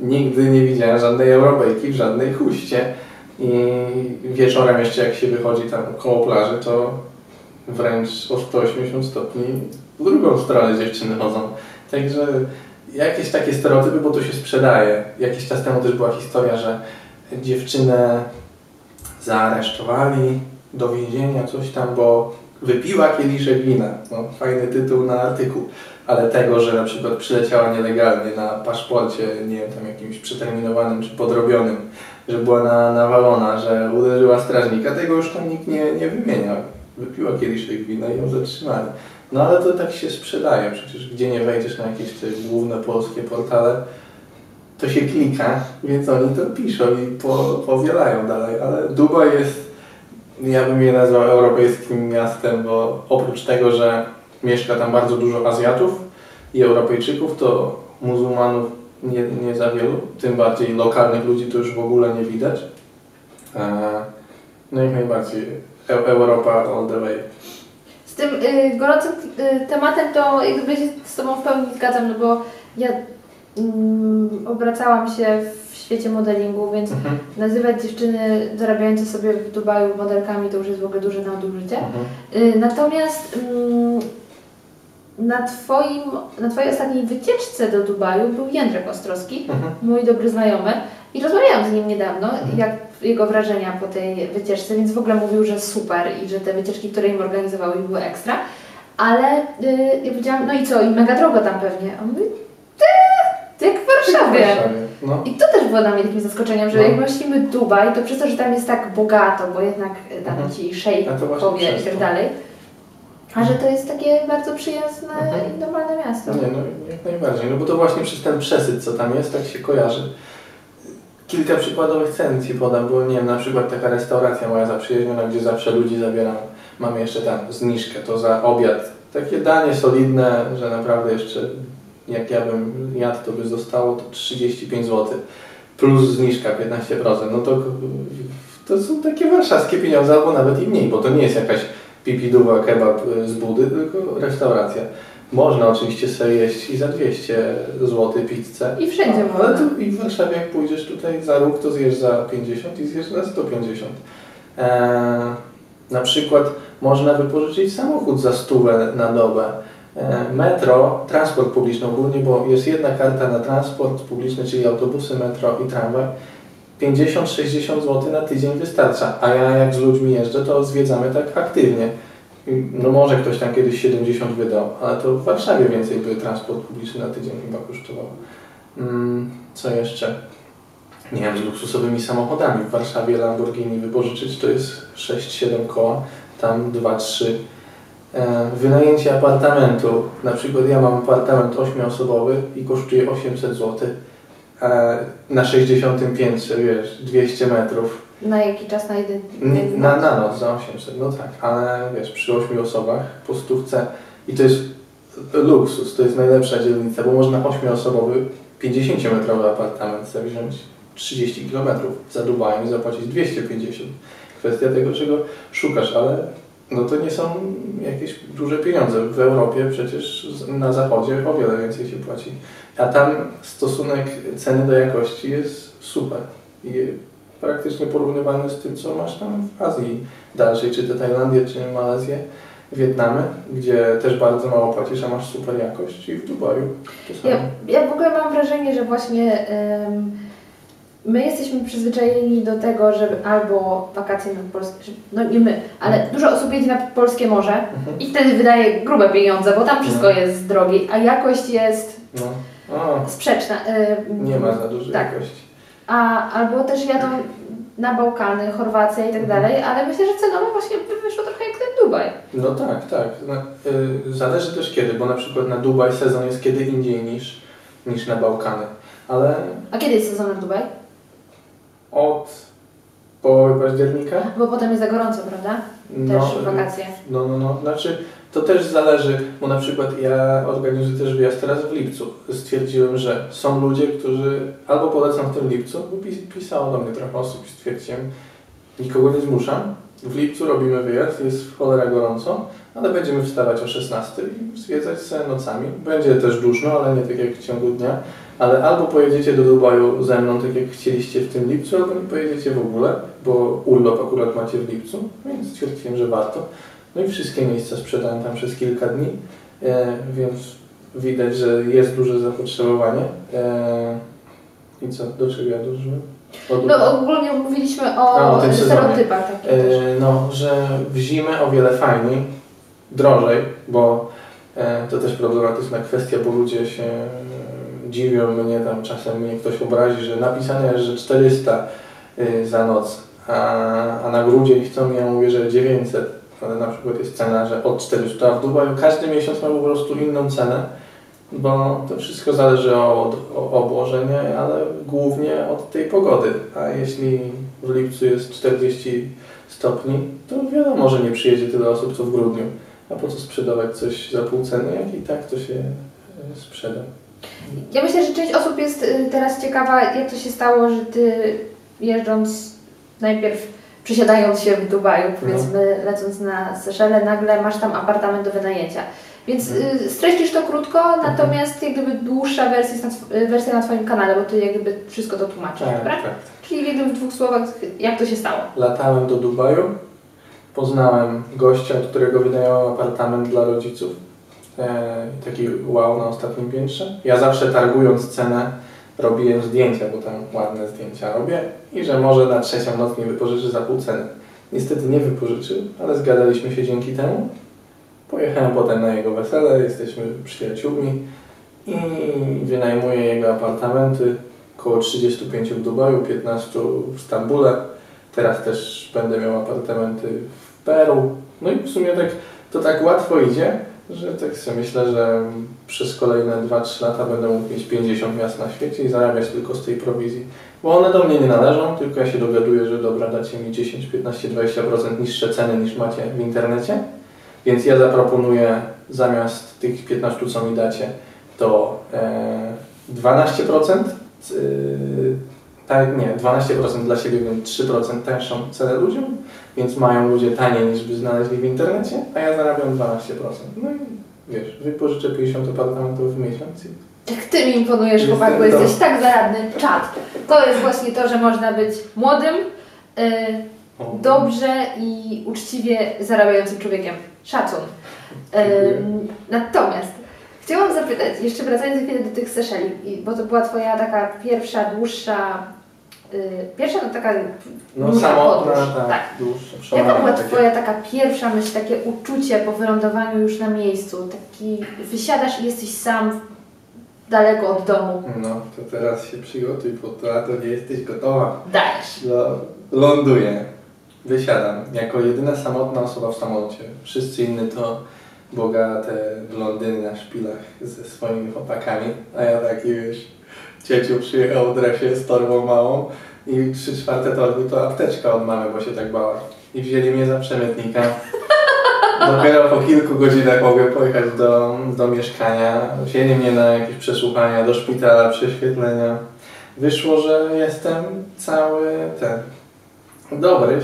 Nigdy nie widziałem żadnej Europejki w żadnej chuście. I wieczorem jeszcze jak się wychodzi tam koło plaży, to wręcz o 180 stopni w drugą stronę dziewczyny chodzą. Także jakieś takie stereotypy, bo to się sprzedaje. Jakiś czas temu też była historia, że dziewczynę zaaresztowali do więzienia, coś tam, bo wypiła kieliszek wina. No, fajny tytuł na artykuł. ale tego, że na przykład przyleciała nielegalnie na paszporcie, nie wiem, tam jakimś przeterminowanym czy podrobionym, że była na, nawalona, że uderzyła strażnika, tego już tam nikt nie, nie wymienia. Wypiła tej wina i ją zatrzymali. No ale to tak się sprzedaje, przecież gdzie nie wejdziesz na jakieś te główne polskie portale, to się klika, więc oni to piszą i po, powielają dalej, ale Dubaj jest, ja bym je nazwał europejskim miastem, bo oprócz tego, że mieszka tam bardzo dużo Azjatów i Europejczyków, to muzułmanów nie, nie za wielu, tym bardziej lokalnych ludzi to już w ogóle nie widać. E, No jak najbardziej Europa all the way. Z tym y, gorącym y, tematem to jakby się z Tobą w pełni zgadzam, no bo ja mm, obracałam się w świecie modelingu, więc Mhm. nazywać dziewczyny zarabiające sobie w Dubaju modelkami to już jest w ogóle duże nadużycie. Mhm. Y, Natomiast mm, na, twoim, na Twojej ostatniej wycieczce do Dubaju był Jędrek Ostrowski, Mhm. mój dobry znajomy i rozmawiałam z nim niedawno, Mhm. jak jego wrażenia po tej wycieczce, więc w ogóle mówił, że super i że te wycieczki, które im organizowały były ekstra, ale y, ja powiedziałam, no i co, i mega drogo tam pewnie. A on mówi, ty, ty jak w Warszawie. No. I to też było dla mnie takim zaskoczeniem, że No. jak myślimy Dubaj, to przez to, że tam jest tak bogato, bo jednak y, tam Mhm. ci szejkowie właśnie i tak dalej, a że to jest takie bardzo przyjazne Mhm. i normalne miasto. Nie, no jak najbardziej, no bo to właśnie przez ten przesyt, co tam jest, tak się kojarzy. Kilka przykładowych cen Ci podam, bo nie wiem, na przykład taka restauracja moja zaprzyjaźniona, gdzie zawsze ludzi zabieram, mamy jeszcze tam zniżkę, to za obiad. Takie danie solidne, że naprawdę jeszcze jak ja bym jadł, to by zostało to 35 zł. Plus zniżka 15%. No to, to są takie warszawskie pieniądze, albo nawet i mniej, bo to nie jest jakaś pipiduwa kebab z budy, tylko restauracja. Można oczywiście sobie jeść i za 200 zł pizzę. I wszędzie A, Ale tu i w Warszawie jak pójdziesz tutaj za róg, to zjesz za 50 i zjesz za 150. Eee, na przykład można wypożyczyć samochód za stówę na dobę. Eee, metro, transport publiczny ogólnie, bo jest jedna karta na transport publiczny, czyli autobusy, metro i tramwaj. 50-60 zł na tydzień wystarcza, a ja jak z ludźmi jeżdżę, to zwiedzamy tak aktywnie. No może ktoś tam kiedyś 70 wydał, ale to w Warszawie więcej by transport publiczny na tydzień chyba kosztował. Mm, co jeszcze? Nie wiem, z luksusowymi samochodami. W Warszawie Lamborghini wypożyczyć to jest 6-7 koła, tam 2-3. E, Wynajęcie apartamentu. Na przykład ja mam apartament 8-osobowy i kosztuje 800 zł. E, Na 60 piętrze, wiesz, 200 metrów. Na jaki czas? Na jeden? Na, noc? na noc za 800, no tak, ale wiesz, przy 8 osobach po stówce i to jest luksus, to jest najlepsza dzielnica, bo można 8-osobowy, 50-metrowy apartament sobie wziąć 30 km za Dubajem i zapłacić 250. Kwestia tego, czego szukasz, ale no to nie są jakieś duże pieniądze. W Europie przecież na zachodzie o wiele więcej się płaci. A tam stosunek ceny do jakości jest super. I praktycznie porównywalny z tym, co masz tam w Azji dalszej, czy to Tajlandię, czy Malezję, Wietnamy, gdzie też bardzo mało płacisz, a masz super jakość i w Dubaju to samo. Ja, ja w ogóle mam wrażenie, że właśnie em, my jesteśmy przyzwyczajeni do tego, żeby albo wakacje na polskie, no nie my, ale dużo osób jedzie na polskie morze Mhm. i wtedy wydaje grube pieniądze, bo tam wszystko No. jest drogie, a jakość jest No. Sprzeczna. em, nie ma za dużej Tak. jakości. A, albo też jadą na Bałkany, Chorwacja i tak Mhm. dalej, ale myślę, że cenowo właśnie by wyszło trochę jak ten Dubaj. No tak, tak. No, y, zależy też kiedy, bo na przykład na Dubaj sezon jest kiedy indziej niż, niż na Bałkany. Ale A kiedy jest sezon na Dubaj? od połowy października Bo potem jest za gorąco, prawda? Też y, wakacje. No, no, no. Znaczy, to też zależy, bo na przykład ja organizuję też wyjazd teraz w lipcu. Stwierdziłem, że są ludzie, którzy albo polecą w tym lipcu, bo pis- pisało do mnie trochę osób i stwierdziłem, nikogo nie zmuszam. W lipcu robimy wyjazd, jest cholera gorąco, ale będziemy wstawać o 16 i zwiedzać sobie nocami. Będzie też duszno, ale nie tak jak w ciągu dnia. Ale albo pojedziecie do Dubaju ze mną, tak jak chcieliście w tym lipcu, albo nie pojedziecie w ogóle, bo urlop akurat macie w lipcu, więc stwierdziłem, że warto. No i wszystkie miejsca sprzedałem tam przez kilka dni, e, więc widać, że jest duże zapotrzebowanie. E, I co, do czego ja dążyłem? No ogólnie mówiliśmy o, A, o stereotypach takich. E, no, że w zimę o wiele fajniej, drożej, bo To też problematyczna kwestia, bo ludzie się dziwią mnie tam czasem mnie ktoś obrazi, że napisane jest, że 400 y, za noc, a, a na grudzień chcą, ja mówię, że 900, ale na przykład jest cena, że od 400, a w Dubaju każdy miesiąc ma po prostu inną cenę, bo to wszystko zależy od obłożenia, ale głównie od tej pogody, a jeśli w lipcu jest 40 stopni, to wiadomo, że nie przyjedzie tyle osób co w grudniu. A po co sprzedawać coś za pół ceny, jak i tak to się e, sprzeda. Ja myślę, że część osób jest y, teraz ciekawa, jak to się stało, że ty jeżdżąc najpierw przesiadając się w Dubaju, powiedzmy, lecąc na Seszele, nagle masz tam apartament do wynajęcia. Więc y, streścisz to krótko, natomiast jak gdyby dłuższa wersja, jest na, y, wersja na Twoim kanale, bo Ty jak gdyby wszystko to tłumaczysz, Tak, dobra? tak. Czyli jak gdyby w dwóch słowach, jak to się stało. Latałem do Dubaju, poznałem gościa, od którego wynająłem apartament dla rodziców. E, taki wow na ostatnim piętrze. Ja zawsze targując cenę robiłem zdjęcia, bo tam ładne zdjęcia robię i że może na trzecią noc mi wypożyczy za pół ceny. Niestety nie wypożyczył, ale zgadaliśmy się dzięki temu. Pojechałem potem na jego wesele, jesteśmy przyjaciółmi i wynajmuję jego apartamenty. Około 35 w Dubaju, 15 w Stambule. Teraz też będę miał apartamenty w Peru. No i w sumie tak, to tak łatwo idzie, że tak sobie myślę, że przez kolejne 2-3 lata będę mógł mieć 50 miast na świecie i zarabiać tylko z tej prowizji. Bo one do mnie nie należą, tylko ja się dogaduję, że dobra, dacie mi 10, 15, 20% niższe ceny niż macie w internecie. Więc ja zaproponuję zamiast tych 15, co mi dacie, to e, 12%. Yy, tak, nie, 12% dla siebie, więc 3% tańszą cenę ludziom, więc mają ludzie taniej niż by znaleźli w internecie, a ja zarabiam 12%. No i wiesz, wypożyczę 50 apartamentów w miesiąc i Jak Ty mi imponujesz, Jestem chłopaku, jesteś tak zaradny. Czad. To jest właśnie to, że można być młodym, y, o, dobrze i uczciwie zarabiającym człowiekiem. Szacun. Ym, natomiast chciałam zapytać, jeszcze wracając chwilę do tych Seszeli, bo to była Twoja taka pierwsza, dłuższa, pierwsza no, taka no dłuższa samotna, podróż. tak, tak. dłuższa, Jaka była takie. Twoja taka pierwsza myśl, takie uczucie po wylądowaniu już na miejscu? Taki wysiadasz i jesteś sam daleko od domu. No, to teraz się przygotuj, bo to, a to nie jesteś gotowa. Dajesz. No, ląduję, wysiadam jako jedyna samotna osoba w samolocie. Wszyscy inni to bogate blondyny na szpilach ze swoimi chłopakami, a ja taki wiesz, cieciu przyjechał w dresie z torbą małą i trzy czwarte torby to apteczka od mamy, bo się tak bała. I wzięli mnie za przemytnika. Dopiero po kilku godzinach mogłem pojechać do, do mieszkania. Wzięli mnie na jakieś przesłuchania, do szpitala, prześwietlenia. Wyszło, że jestem cały ten dobry,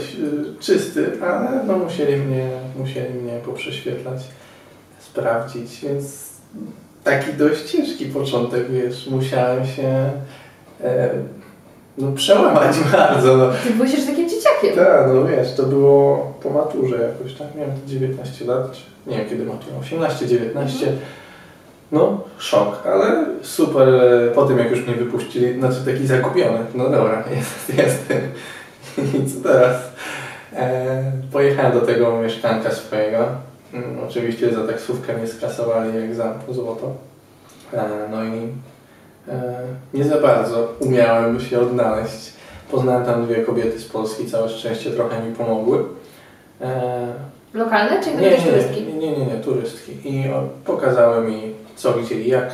czysty, ale no musieli mnie, musieli mnie poprześwietlać, sprawdzić, więc taki dość ciężki początek, wiesz, musiałem się e, no, przełamać bardzo. No. Ty byłeś już takim dzieciakiem. Tak, no wiesz, to było po maturze jakoś, tak? Miałem te 19 lat, czy nie wiem kiedy matura, 18, 19. No, szok, ale super. e, Po tym jak już mnie wypuścili, znaczy taki zakupiony, no dobra, jest, jestem. I co teraz? E, pojechałem do tego mieszkanka swojego. Mm, Oczywiście za taksówkę mnie skasowali jak za złoto. E, no i e, nie za bardzo umiałem się odnaleźć. Poznałem tam dwie kobiety z Polski, całe szczęście trochę mi pomogły. E, Lokalne czy nie, nie, turystki? nie, nie, nie, nie, turystki. I pokazały mi co, gdzie i jak.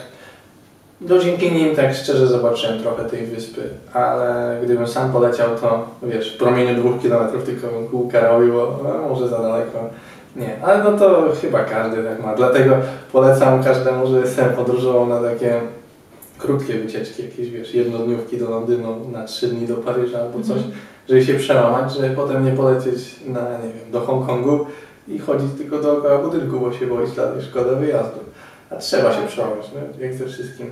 No dzięki nim tak szczerze zobaczyłem trochę tej wyspy, ale gdybym sam poleciał, to wiesz, w promieniu dwóch kilometrów tylko bym kółka robił, bo no, może za daleko. Nie, ale no to chyba każdy tak ma, dlatego polecam każdemu, żeby sobie podróżował na takie krótkie wycieczki, jakieś wiesz, jednodniówki do Londynu, na trzy dni do Paryża albo coś, Mhm. żeby się przełamać, żeby potem nie polecieć na, nie wiem, do Hongkongu i chodzić tylko dookoła budynku, bo się boisz dalej, szkoda wyjazdu. A trzeba się przełamać, nie? jak ze wszystkim.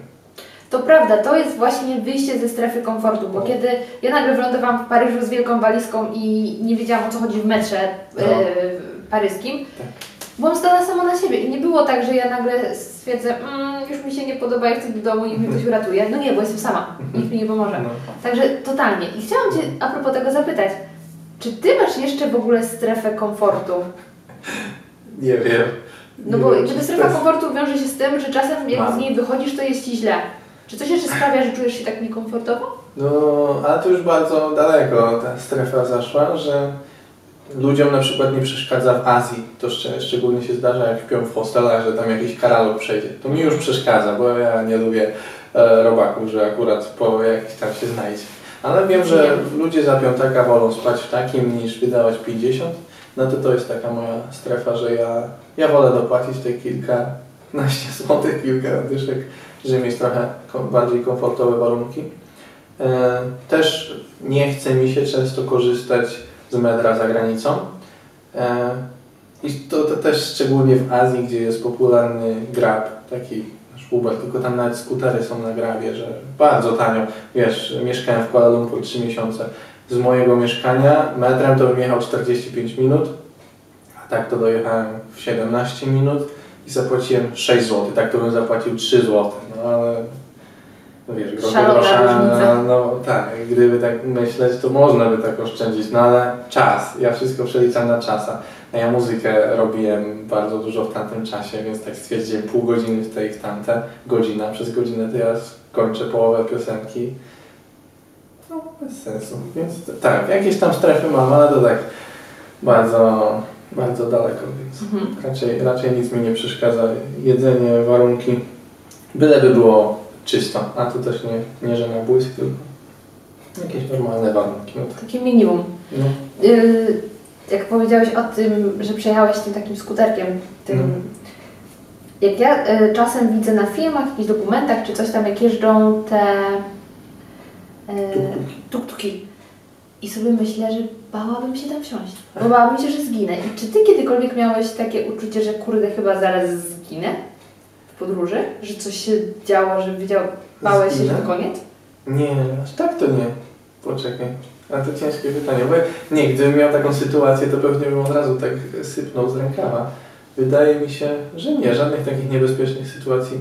To prawda, to jest właśnie wyjście ze strefy komfortu, bo No. kiedy ja nagle wylądowałam w Paryżu z wielką walizką i nie wiedziałam o co chodzi w metrze No. e, paryskim, Tak. byłam zdana sama na siebie i nie było tak, że ja nagle stwierdzę, mm, już mi się nie podoba, ja chcę do domu i mnie ktoś uratuje. No nie, bo jestem sama, nikt mi nie pomoże. No. Także totalnie. I chciałam Cię a propos tego zapytać, czy Ty masz jeszcze w ogóle strefę komfortu? Nie wiem. No Nie bo wiem, czy strefa komfortu wiąże się z tym, że czasem jak Mam. z niej wychodzisz, to jest Ci źle. Czy coś jeszcze sprawia, że czujesz się tak niekomfortowo? No, ale to już bardzo daleko ta strefa zaszła, że ludziom na przykład nie przeszkadza w Azji. To szcz- szczególnie się zdarza, jak śpią w hostelach, że tam jakiś karalog przejdzie. To mi już przeszkadza, bo ja nie lubię e, robaków, że akurat po jakiś tam się znajdzie. Ale wiem, że ludzie za piątaka wolą spać w takim niż wydawać 50. No to to jest taka moja strefa, że ja, ja wolę dopłacić te kilkanaście złotych, kilka dyszek, żeby mieć trochę bardziej komfortowe warunki. E, Też nie chce mi się często korzystać z metra za granicą. E, I to, to też szczególnie w Azji, gdzie jest popularny Grab, taki nasz Uber, tylko tam nawet skutery są na Grabie, że bardzo tanio. Wiesz, mieszkałem w Kuala Lumpur 3 miesiące. Z mojego mieszkania metrem to bym jechał 45 minut, a tak to dojechałem w 17 minut i zapłaciłem 6 zł. Tak to bym zapłacił 3 zł. No ale no wiesz, grosze różnica. no tak, gdyby tak myśleć, to można by tak oszczędzić, no ale czas, ja wszystko przeliczam na czasa. A ja muzykę robiłem bardzo dużo w tamtym czasie, więc tak stwierdziłem pół godziny w tej, w tamte, godzina, przez godzinę to ja kończę połowę piosenki. No, bez sensu. Więc tak, jakieś tam strefy mam, ale to tak bardzo, bardzo daleko, więc Mhm. raczej, raczej nic mi nie przeszkadza. Jedzenie, warunki, byleby było czysto, a to też nie, nie że na błysk, tylko jakieś normalne warunki. No, tak. Takie minimum. no. Yy, jak powiedziałeś o tym, że przejechałeś tym takim skuterkiem, tym... Mhm. Jak ja y, czasem widzę na filmach, jakichś dokumentach czy coś tam, jak jeżdżą te y, Tuk-tuki. i sobie myślę, że bałabym się tam wsiąść, bo bałabym się, że zginę. I czy Ty kiedykolwiek miałeś takie uczucie, że kurde, chyba zaraz zginę podróży? Że coś się działo, że wiedział, bałeś się, że to koniec? Nie, aż tak to nie. Poczekaj. A to ciężkie pytanie. Bo nie, gdybym miał taką sytuację, to pewnie bym od razu tak sypnął z rękawa. Wydaje mi się, że nie, żadnych takich niebezpiecznych sytuacji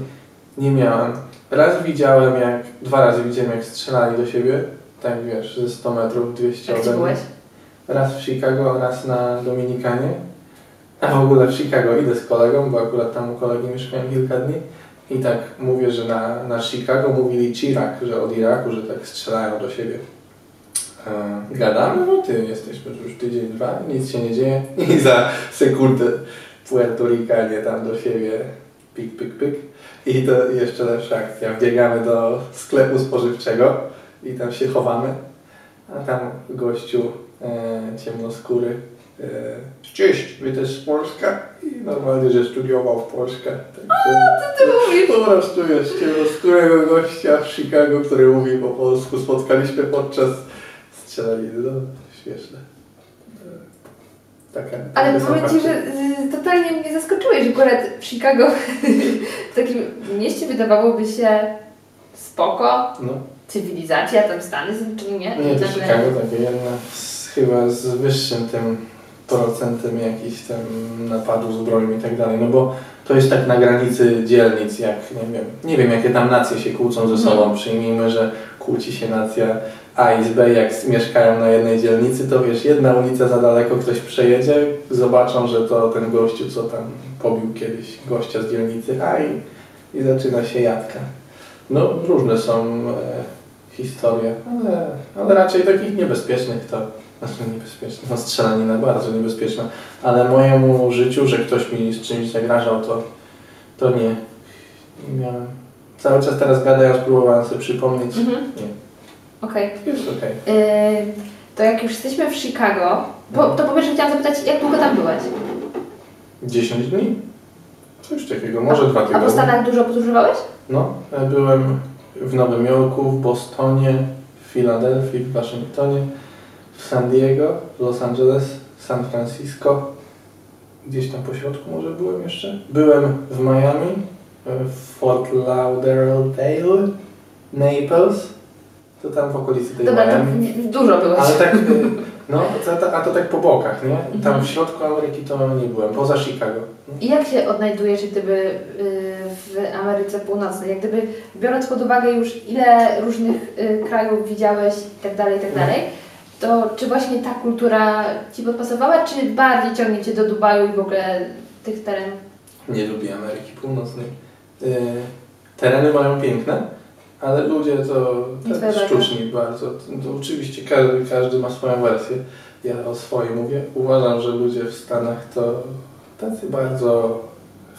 nie miałem. Raz widziałem, jak, dwa razy widziałem, jak strzelali do siebie, tak wiesz, ze 100 metrów, 200 Jak ode mnie. byłeś? Raz w Chicago, raz na Dominikanie. A w ogóle w Chicago idę z kolegą, bo akurat tam u kolegi mieszkałem kilka dni. I tak mówię, że na, na Chicago mówili Chirac, że od Iraku, że tak strzelają do siebie. E, gadamy, no ty jesteśmy już tydzień, dwa, nic się nie dzieje. I za sekundę Puerto Ricanie tam do siebie pik, pik, pik. I to jeszcze lepsza akcja. Wbiegamy do sklepu spożywczego i tam się chowamy. A tam gościu e, ciemnoskóry e, Cześć, też z Polska? I normalnie, że studiował w Polsce. Także Ty mówisz? po prostu wiesz, ciemnoskórego gościa w Chicago, który mówi po polsku, spotkaliśmy podczas strzelaniny. No, śmieszne. Taka, Ale powiem Ci, że y, totalnie mnie zaskoczyłeś, że akurat w Chicago, w takim mieście wydawałoby się spoko, No. cywilizacja, tam Stany Zjednoczone, nie? Nie, to Chicago takie jedna z, chyba z wyższym tym procentem jakichś tam napadów z bronią i tak dalej, no bo to jest tak na granicy dzielnic, jak nie wiem, nie wiem jakie tam nacje się kłócą ze sobą, Mhm. przyjmijmy, że kłóci się nacja A i z B, jak mieszkają na jednej dzielnicy, to wiesz, jedna ulica za daleko ktoś przejedzie, zobaczą, że to ten gościu, co tam pobił kiedyś gościa z dzielnicy A i, i zaczyna się jadka. No różne są e, historie, ale, ale raczej takich niebezpiecznych to, znaczy niebezpiecznych, no strzelanina bardzo niebezpieczna, ale mojemu życiu, że ktoś mi z czymś zagrażał, to, to nie, nie miałem. Cały czas teraz gadając próbowałem sobie przypomnieć, Mhm. nie, Okej. jest okej. Y, To jak już jesteśmy w Chicago, bo, to po pierwsze chciałam zapytać, jak długo tam byłeś? 10 dni? Coś takiego, może dwa A tygodnie. po Stanach dużo podróżowałeś? No, ja byłem w Nowym Jorku, w Bostonie, w Filadelfii, w Waszyngtonie, San Diego, Los Angeles, San Francisco. Gdzieś tam po środku może byłem jeszcze. Byłem w Miami, w Fort Lauderdale, Naples. To tam w okolicy tej Dobra, Miami. dużo byłeś. Ale tak, y, no, a to tak po bokach, nie? Tam Mhm. w środku Ameryki to nie byłem, poza Chicago. I jak się odnajdujesz jak gdyby y, w Ameryce Północnej? Jak gdyby biorąc pod uwagę już ile różnych y, krajów widziałeś i tak dalej, i tak Mhm. dalej, to czy właśnie ta kultura Ci podpasowała, czy bardziej ciągnie Cię do Dubaju i w ogóle tych terenów? nie lubi Ameryki Północnej. Y, tereny mają piękne, ale ludzie to tak sztuczni bardzo. To oczywiście każdy, każdy ma swoją wersję. Ja o swojej mówię. Uważam, że ludzie w Stanach to tacy bardzo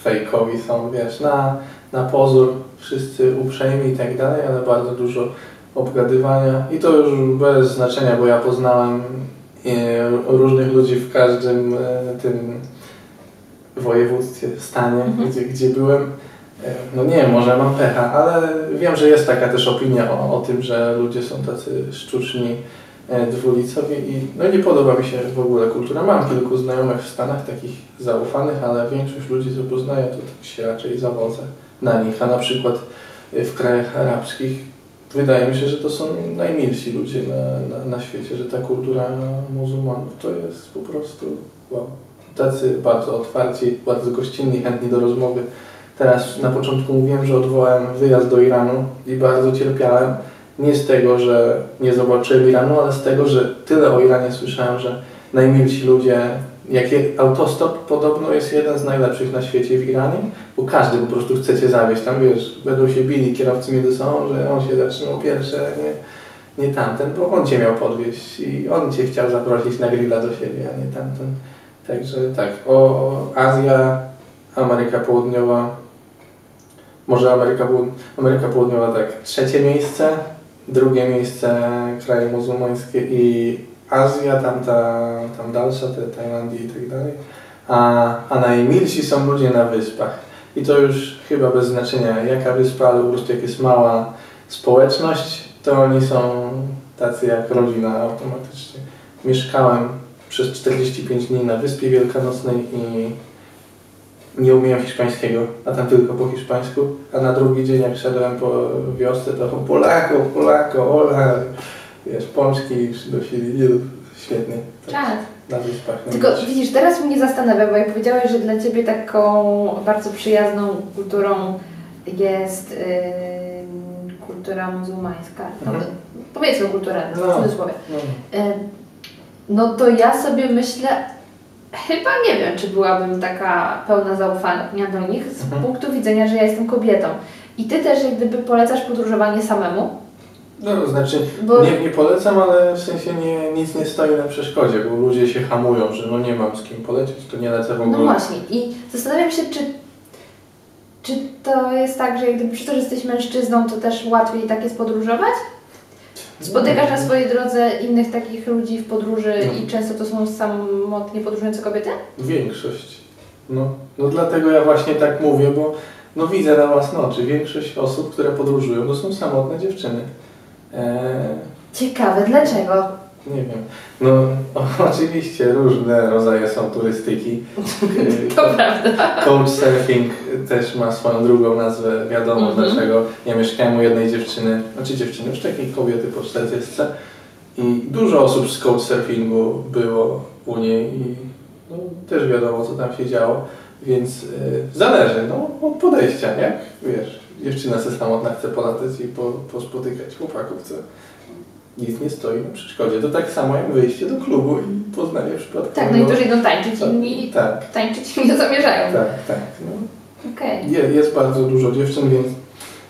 fejkowi są, wiesz, na, na pozór wszyscy uprzejmi i tak dalej, ale bardzo dużo obgadywania i to już bez znaczenia, bo ja poznałem e, różnych ludzi w każdym e, tym województwie, stanie, Mhm. gdzie, gdzie byłem. E, No nie wiem, może mam pecha, ale wiem, że jest taka też opinia o, o tym, że ludzie są tacy sztuczni, e, dwulicowi i no nie podoba mi się w ogóle kultura. Mam kilku znajomych w Stanach, takich zaufanych, ale większość ludzi, co poznaję, to tak się raczej zawodzę na nich, a na przykład w krajach arabskich wydaje mi się, że to są najmilsi ludzie na, na, na świecie, że ta kultura muzułmanów to jest po prostu wow. Tacy bardzo otwarci, bardzo gościnni, chętni do rozmowy. Teraz na początku mówiłem, że odwołałem wyjazd do Iranu i bardzo cierpiałem. Nie z tego, że nie zobaczyłem Iranu, ale z tego, że tyle o Iranie słyszałem, że najmilsi ludzie, jak je, autostop podobno jest jeden z najlepszych na świecie w Iranie, bo każdy po prostu chce Cię zawieźć. Tam wiesz, będą się bili kierowcy między sobą, że on się zatrzymał pierwszy, nie, nie tamten, bo on Cię miał podwieźć i on Cię chciał zaprosić na grilla do siebie, a nie tamten. Także tak, o, Azja, Ameryka Południowa, może Ameryka, Ameryka Południowa tak, trzecie miejsce, drugie miejsce kraje muzułmańskie i Azja, tamta, tam dalsza, te Tajlandii i tak dalej. A, a najmilsi są ludzie na wyspach. I to już chyba bez znaczenia jaka wyspa, ale po prostu jak jest mała społeczność, to oni są tacy jak rodzina automatycznie. Mieszkałem przez 45 dni na Wyspie Wielkanocnej i nie umiałem hiszpańskiego, a tam tylko po hiszpańsku, a na drugi dzień jak szedłem po wiosce, to Polako, Polako, Ola, wiesz, pączki przynosili, nie, świetnie, tak, na Tylko widzisz, teraz mnie zastanawia, bo jak powiedziałeś, że dla Ciebie taką bardzo przyjazną kulturą jest yy, kultura muzułmańska. No, Mhm. Powiedzmy kultura, w No. cudzysłowie. No. Yy, no to ja sobie myślę, chyba nie wiem, czy byłabym taka pełna zaufania do nich z Mhm. punktu widzenia, że ja jestem kobietą. I Ty też jak gdyby polecasz podróżowanie samemu? No, znaczy, Bo- nie, nie polecam, ale w sensie nie, nic nie stoi na przeszkodzie, bo ludzie się hamują, że no nie mam z kim polecieć, to nie lecę w ogóle. No właśnie. I zastanawiam się, czy, czy to jest tak, że jak gdyby przez to, że jesteś mężczyzną, to też łatwiej tak jest podróżować? Spotykasz na swojej drodze innych takich ludzi w podróży No. i często to są samotnie podróżujące kobiety? Większość. No, no dlatego ja właśnie tak mówię, bo no widzę na własne oczy, większość osób, które podróżują, to są samotne dziewczyny. Eee, Ciekawe, dlaczego? nie wiem. No oczywiście różne rodzaje są turystyki. To prawda. Couchsurfing też ma swoją drugą nazwę, wiadomo Mhm. dlaczego. Ja mieszkałem u jednej dziewczyny, znaczy dziewczyny, już takiej kobiety po 40 i dużo osób z couchsurfingu było u niej i no, też wiadomo co tam się działo, więc y, zależy no, od podejścia, jak wiesz, dziewczyna se samotna chce polatać i po, pospotykać chłopaków, co nic nie stoi na przeszkodzie. To tak samo jak wyjście do klubu i poznanie przypadkowego. Tak, no niektórzy idą tańczyć, inni Tak, tańczyć nie zamierzają. tak, tak. No. Okej. Je, jest bardzo dużo dziewczyn, więc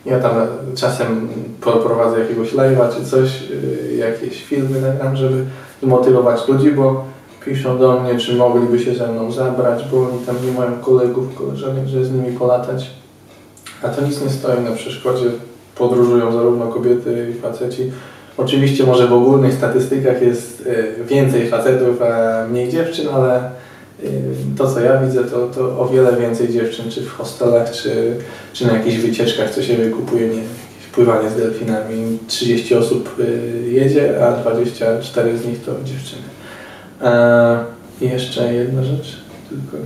ja tam czasem prowadzę jakiegoś live'a czy coś, yy, jakieś filmy nagram, żeby motywować ludzi, bo piszą do mnie, czy mogliby się ze mną zabrać, bo oni tam nie mają kolegów, koleżanek, że z nimi polatać. A to nic nie stoi na przeszkodzie. Podróżują zarówno kobiety i faceci. Oczywiście może w ogólnych statystykach jest yy, więcej facetów, a mniej dziewczyn, ale yy, to co ja widzę, to, to o wiele więcej dziewczyn, czy w hostelach, czy, czy na jakichś wycieczkach, co się wykupuje, nie jakieś pływanie z delfinami. 30 osób yy, jedzie, a 24 z nich to dziewczyny. I jeszcze jedna rzecz, tylko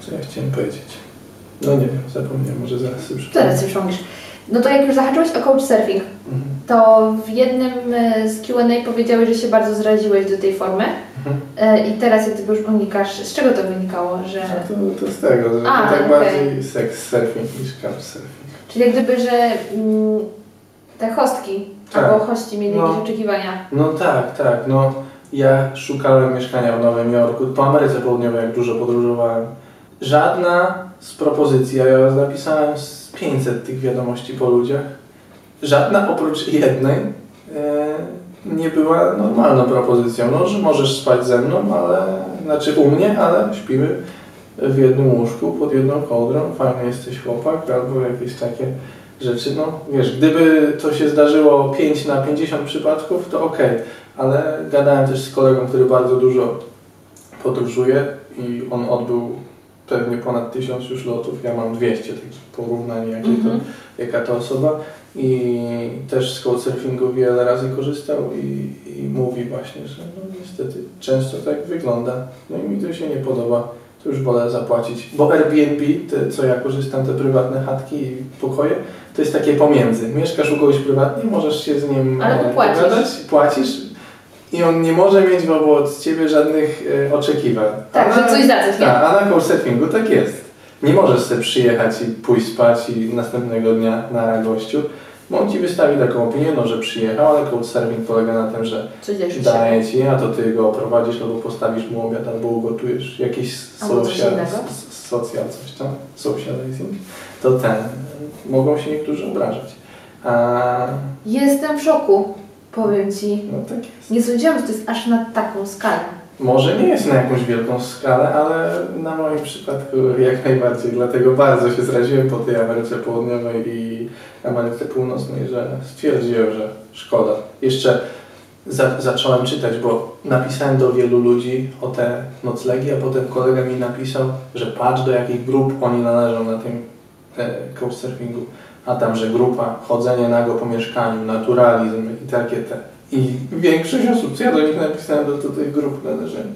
co ja chciałem powiedzieć. No nie wiem, zapomniałem, może zaraz sobie przypomnę. Zaraz już mówisz. No to jak już zahaczyłeś o couchsurfing, Mhm. to w jednym e, z Q&A powiedziałeś, że się bardzo zraziłeś do tej formy Mhm. E, i teraz jak gdyby już unikasz. Z czego to wynikało, że... To, to z tego, że A, to tak okej. bardziej sex surfing niż couchsurfing. Czyli jak gdyby, że mm, te hostki Tak. albo hości mieli No. jakieś oczekiwania. No tak, tak. No, ja szukałem mieszkania w Nowym Jorku, po Ameryce Południowej, jak dużo podróżowałem. Żadna z propozycji, a ja napisałem z 500 tych wiadomości po ludziach. Żadna oprócz jednej e, nie była normalną propozycją. No, że możesz spać ze mną, ale, znaczy u mnie, ale śpimy w jednym łóżku, pod jedną kołdrą, fajny jesteś chłopak, albo jakieś takie rzeczy. No wiesz, gdyby to się zdarzyło 5 na 50 przypadków, to okej, ale gadałem też z kolegą, który bardzo dużo podróżuje i on odbył pewnie ponad 1000 już lotów, ja mam 200, takie porównanie jakie Mhm. to, jaka to osoba. I też z couchsurfingu wiele razy korzystał i, i mówi właśnie, że no niestety często tak wygląda, no i mi to się nie podoba, to już wolę zapłacić, bo Airbnb, te, co ja korzystam, te prywatne chatki i pokoje, to jest takie pomiędzy, mieszkasz u kogoś prywatnie, możesz się z nim Ale e, płacisz i on nie może mieć wobec ciebie żadnych e, oczekiwań. Tak, że coś za coś, nie? tak, a na couchsurfingu tak jest. Nie możesz sobie przyjechać i pójść spać i następnego dnia na gościu, bo on ci wystawi taką opinię, no, że przyjechał, ale couchsurfing polega na tym, że daje ci, a to ty go oprowadzisz albo postawisz mu obiad, albo ugotujesz jakiś social coś tam, socializing, to ten, mogą się niektórzy obrażać. A, Jestem w szoku, powiem Ci. no tak. Nie sądziłam, że to jest aż na taką skalę. Może nie jest na jakąś wielką skalę, ale na moim przypadku jak najbardziej. Dlatego bardzo się zraziłem po tej Ameryce Południowej i Ameryce Północnej, że stwierdziłem, że szkoda. Jeszcze za, zacząłem czytać, bo napisałem do wielu ludzi o te noclegi, a potem kolega mi napisał, że patrz do jakich grup oni należą na tym couchsurfingu. A tam, że grupa, chodzenie nago po mieszkaniu, naturalizm i takie te. I większość osób, co ja do nich napisałem, do, do tych grup należeli.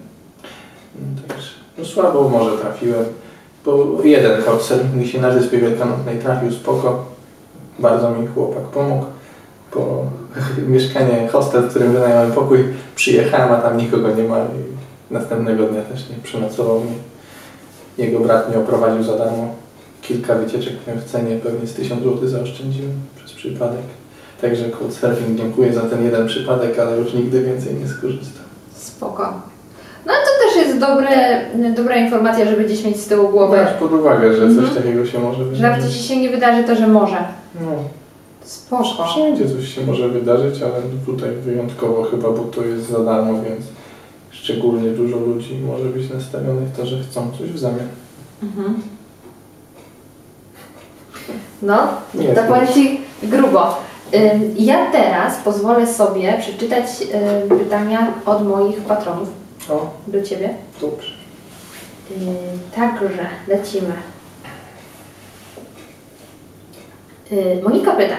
No, Także no słabo może trafiłem, bo jeden couchsurfing się na Wyspie Wielkanocnej trafił spoko. Bardzo mi chłopak pomógł. Po mieszkanie, hostel, w którym wynająłem pokój, przyjechałem, a tam nikogo nie ma i następnego dnia też nie przenocował mnie. Jego brat mnie oprowadził za darmo. Kilka wycieczek w cenie, pewnie z 1000 zł zaoszczędziłem przez przypadek. Także Couchsurfing dziękuję za ten jeden przypadek, ale już nigdy więcej nie skorzystam. Spoko. No to też jest dobre, dobra informacja, żeby gdzieś mieć z tyłu głowy. Weź pod uwagę, że coś Mhm. takiego się może Że nawet wydarzyć. jeśli się nie wydarzy, to że może. No, Spoko. wszędzie coś się może wydarzyć, ale tutaj wyjątkowo chyba, bo to jest za darmo, więc szczególnie dużo ludzi może być nastawionych to, że chcą coś w zamian. Mhm. No, Nie to powiem Ci grubo. Ja teraz pozwolę sobie przeczytać pytania od moich patronów O, do Ciebie. dobrze. Także lecimy. Monika pyta,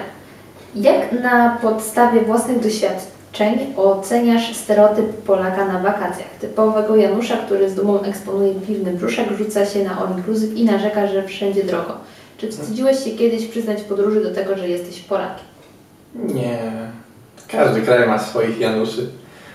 jak na podstawie własnych doświadczeń oceniasz stereotyp Polaka na wakacjach? Typowego Janusza, który z dumą eksponuje piwny brzuszek, rzuca się na all inclusive i narzeka, że wszędzie drogo. Czy wstydziłeś się kiedyś przyznać w podróży do tego, że jesteś Polakiem? Nie. Każdy kraj ma swoich Januszy.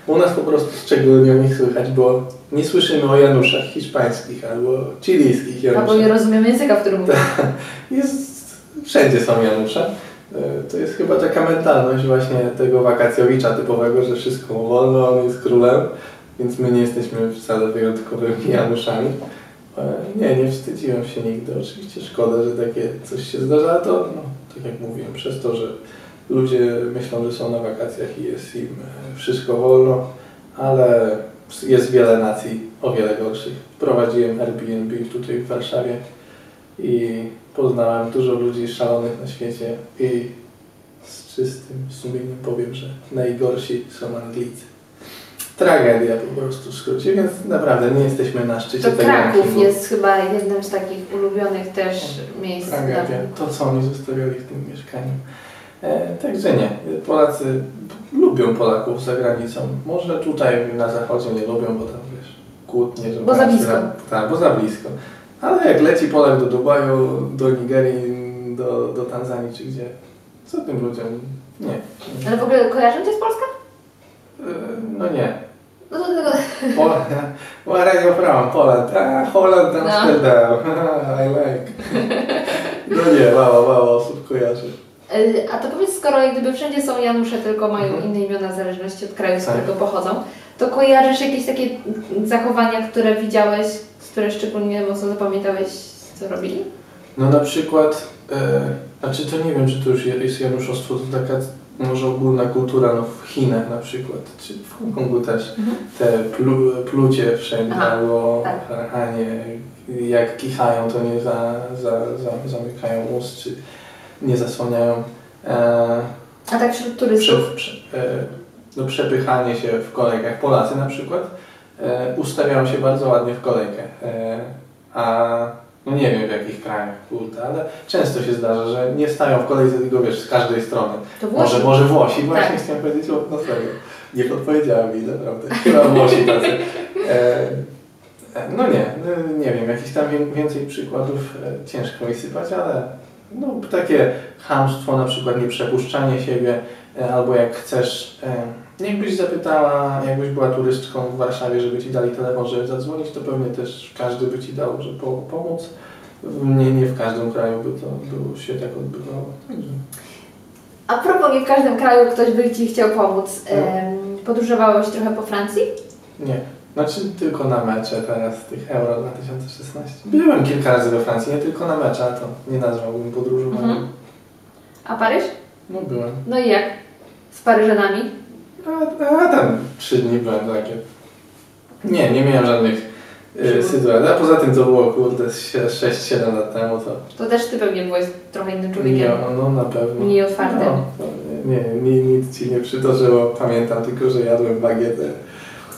U nas po prostu szczególnie o nich słychać, bo nie słyszymy o Januszach hiszpańskich albo chilijskich Albo Januszach. nie rozumiemy języka, w którym mówię. Jest, wszędzie są Janusze. E, To jest chyba taka mentalność właśnie tego wakacjowicza typowego, że wszystko wolno, on jest królem, więc my nie jesteśmy wcale wyjątkowymi Januszami. E, Nie, nie wstydziłem się nigdy. Oczywiście szkoda, że takie coś się zdarza, ale to, no, tak jak mówiłem, przez to, że ludzie myślą, że są na wakacjach i jest im e, wszystko wolno, ale jest wiele nacji o wiele gorszych. Prowadziłem Airbnb tutaj w Warszawie i poznałem dużo ludzi szalonych na świecie i z czystym sumieniem powiem, że najgorsi są Anglicy. Tragedia po prostu w skrócie, więc naprawdę nie jesteśmy na szczycie To tego Kraków jest chyba jednym z takich ulubionych też miejsc. Tragedia. To, co oni zostawiali w tym mieszkaniu. E, także nie. Polacy lubią Polaków za granicą. Może tutaj na zachodzie nie lubią, bo tam wiesz, kłótnie, że Bo za blisko. Tak, bo za blisko. Ale jak leci Polak do Dubaju, do Nigerii, do, do Tanzanii czy gdzie, co tym ludziom? Nie. Ale w ogóle kojarzą Cię z Polska? E, no nie. No. Poland, where are you from? Poland. Ah, Holland, No. Amsterdam. I like. No nie, mało, mało osób kojarzy. Y, A to powiedz, skoro jak gdyby wszędzie są Janusze, tylko mają Mhm. inne imiona w zależności od kraju, z Tak. którego pochodzą, to kojarzysz jakieś takie zachowania, które widziałeś, które szczególnie mocno zapamiętałeś co robili? No na przykład, e, znaczy to nie wiem, czy to już jest januszostwo, to taka może ogólna kultura, no w Chinach na przykład, czy w Hongkongu też, Mhm. te plu, plucie wszędzie, Aha, albo tak. jak kichają, to nie za, za, za, zamykają ust, czy nie zasłaniają. E, A tak wśród prze, turystów? prze, e, no, przepychanie się w kolejkach. Polacy na przykład e, ustawiają się bardzo ładnie w kolejkę. E, a no nie wiem w jakich krajach, kurde, ale często się zdarza, że nie stają w kolejce, tylko wiesz, z każdej strony. To Włosi. Może, może Włosi, właśnie Tak. chciałem powiedzieć, o, no serio. Nie podpowiedziała mi, naprawdę. Chyba Włosi tacy. E, no nie, nie wiem, jakichś tam wię- więcej przykładów e, ciężko mi sypać, ale no, takie chamstwo, na przykład nieprzepuszczanie siebie, e, albo jak chcesz, e, jakbyś zapytała, jakbyś była turystką w Warszawie, żeby Ci dali telefon, żeby zadzwonić, to pewnie też każdy by Ci dał, żeby po, pomóc. Nie, nie w każdym kraju by to by się tak odbywało. Także. A propos, nie w każdym kraju ktoś by Ci chciał pomóc. No. Podróżowałeś trochę po Francji? Nie. Znaczy tylko na mecze teraz tych Euro 2016. Byłem kilka razy we Francji, nie tylko na mecze, a to nie nazwałbym podróżowaniem. Mhm. A Paryż? No byłem. No i jak? Z Paryżanami? A, a tam trzy dni byłem takie. Nie, nie miałem żadnych y, sytuacji. A poza tym to było kurde 6-7 lat temu, to To też Ty pewnie byłeś trochę innym nie, człowiekiem. no na pewno. Mniej otwartym. No, nie, nie, ni- nic Ci nie przytoczyło. Pamiętam tylko, że jadłem bagietę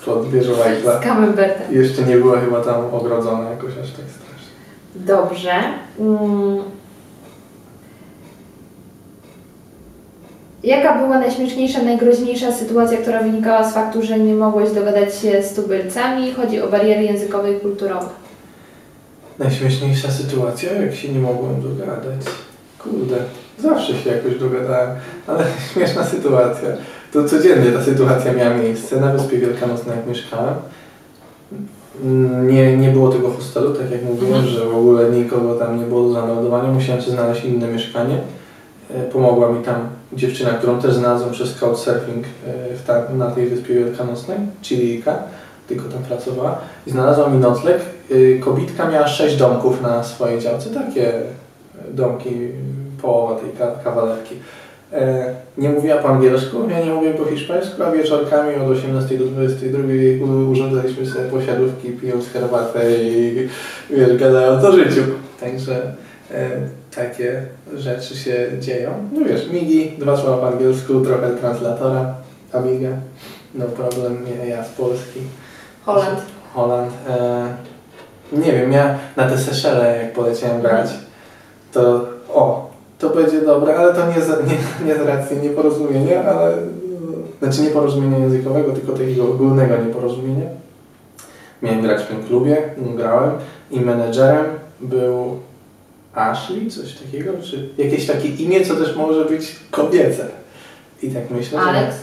pod wieżą Eiffla. Z Camembertem. I Jeszcze nie była chyba tam ogrodzona jakoś aż tak strasznie. Dobrze. Mm. Jaka była najśmieszniejsza, najgroźniejsza sytuacja, która wynikała z faktu, że nie mogłeś dogadać się z tubylcami? Chodzi o bariery językowe i kulturowe. Najśmieszniejsza sytuacja, jak się nie mogłem dogadać. Kurde, zawsze się jakoś dogadałem, ale śmieszna sytuacja. To codziennie ta sytuacja miała miejsce na Wyspie Wielkanocnej, jak mieszkałem. Nie, nie było tego hostelu, tak jak mówiłem, Mhm. że w ogóle nikogo tam nie było do zameldowania. Musiałem sobie znaleźć inne mieszkanie. E, Pomogła mi tam dziewczyna, którą też znalazłem przez couchsurfing e, ta, na tej Wyspie Wielkanocnej, Chilijka, tylko tam pracowała. I znalazła mi nocleg. Y, Kobitka miała sześć domków na swojej działce, takie e, domki, połowa tej ka- kawalerki. E, Nie mówiła po angielsku, ja nie mówię po hiszpańsku, a wieczorkami od 18 do 22 u- urządzaliśmy sobie posiadówki, pijąc herbatę i wiesz, gadając o życiu. Także e, takie rzeczy się dzieją. No wiesz, migi, dwa słowa po angielsku, trochę translatora, amiga, no problem, ja z Polski. Holand. Holand. E, nie wiem, ja na te Seszele jak poleciałem grać, to o, to będzie dobre, ale to nie z, nie, nie z racji nieporozumienia, ale znaczy nieporozumienia językowego, tylko takiego ogólnego nieporozumienia. Miałem grać w tym klubie, grałem i menedżerem był Ashley, coś takiego, czy jakieś takie imię, co też może być kobiece. I tak myślę, że... Alex?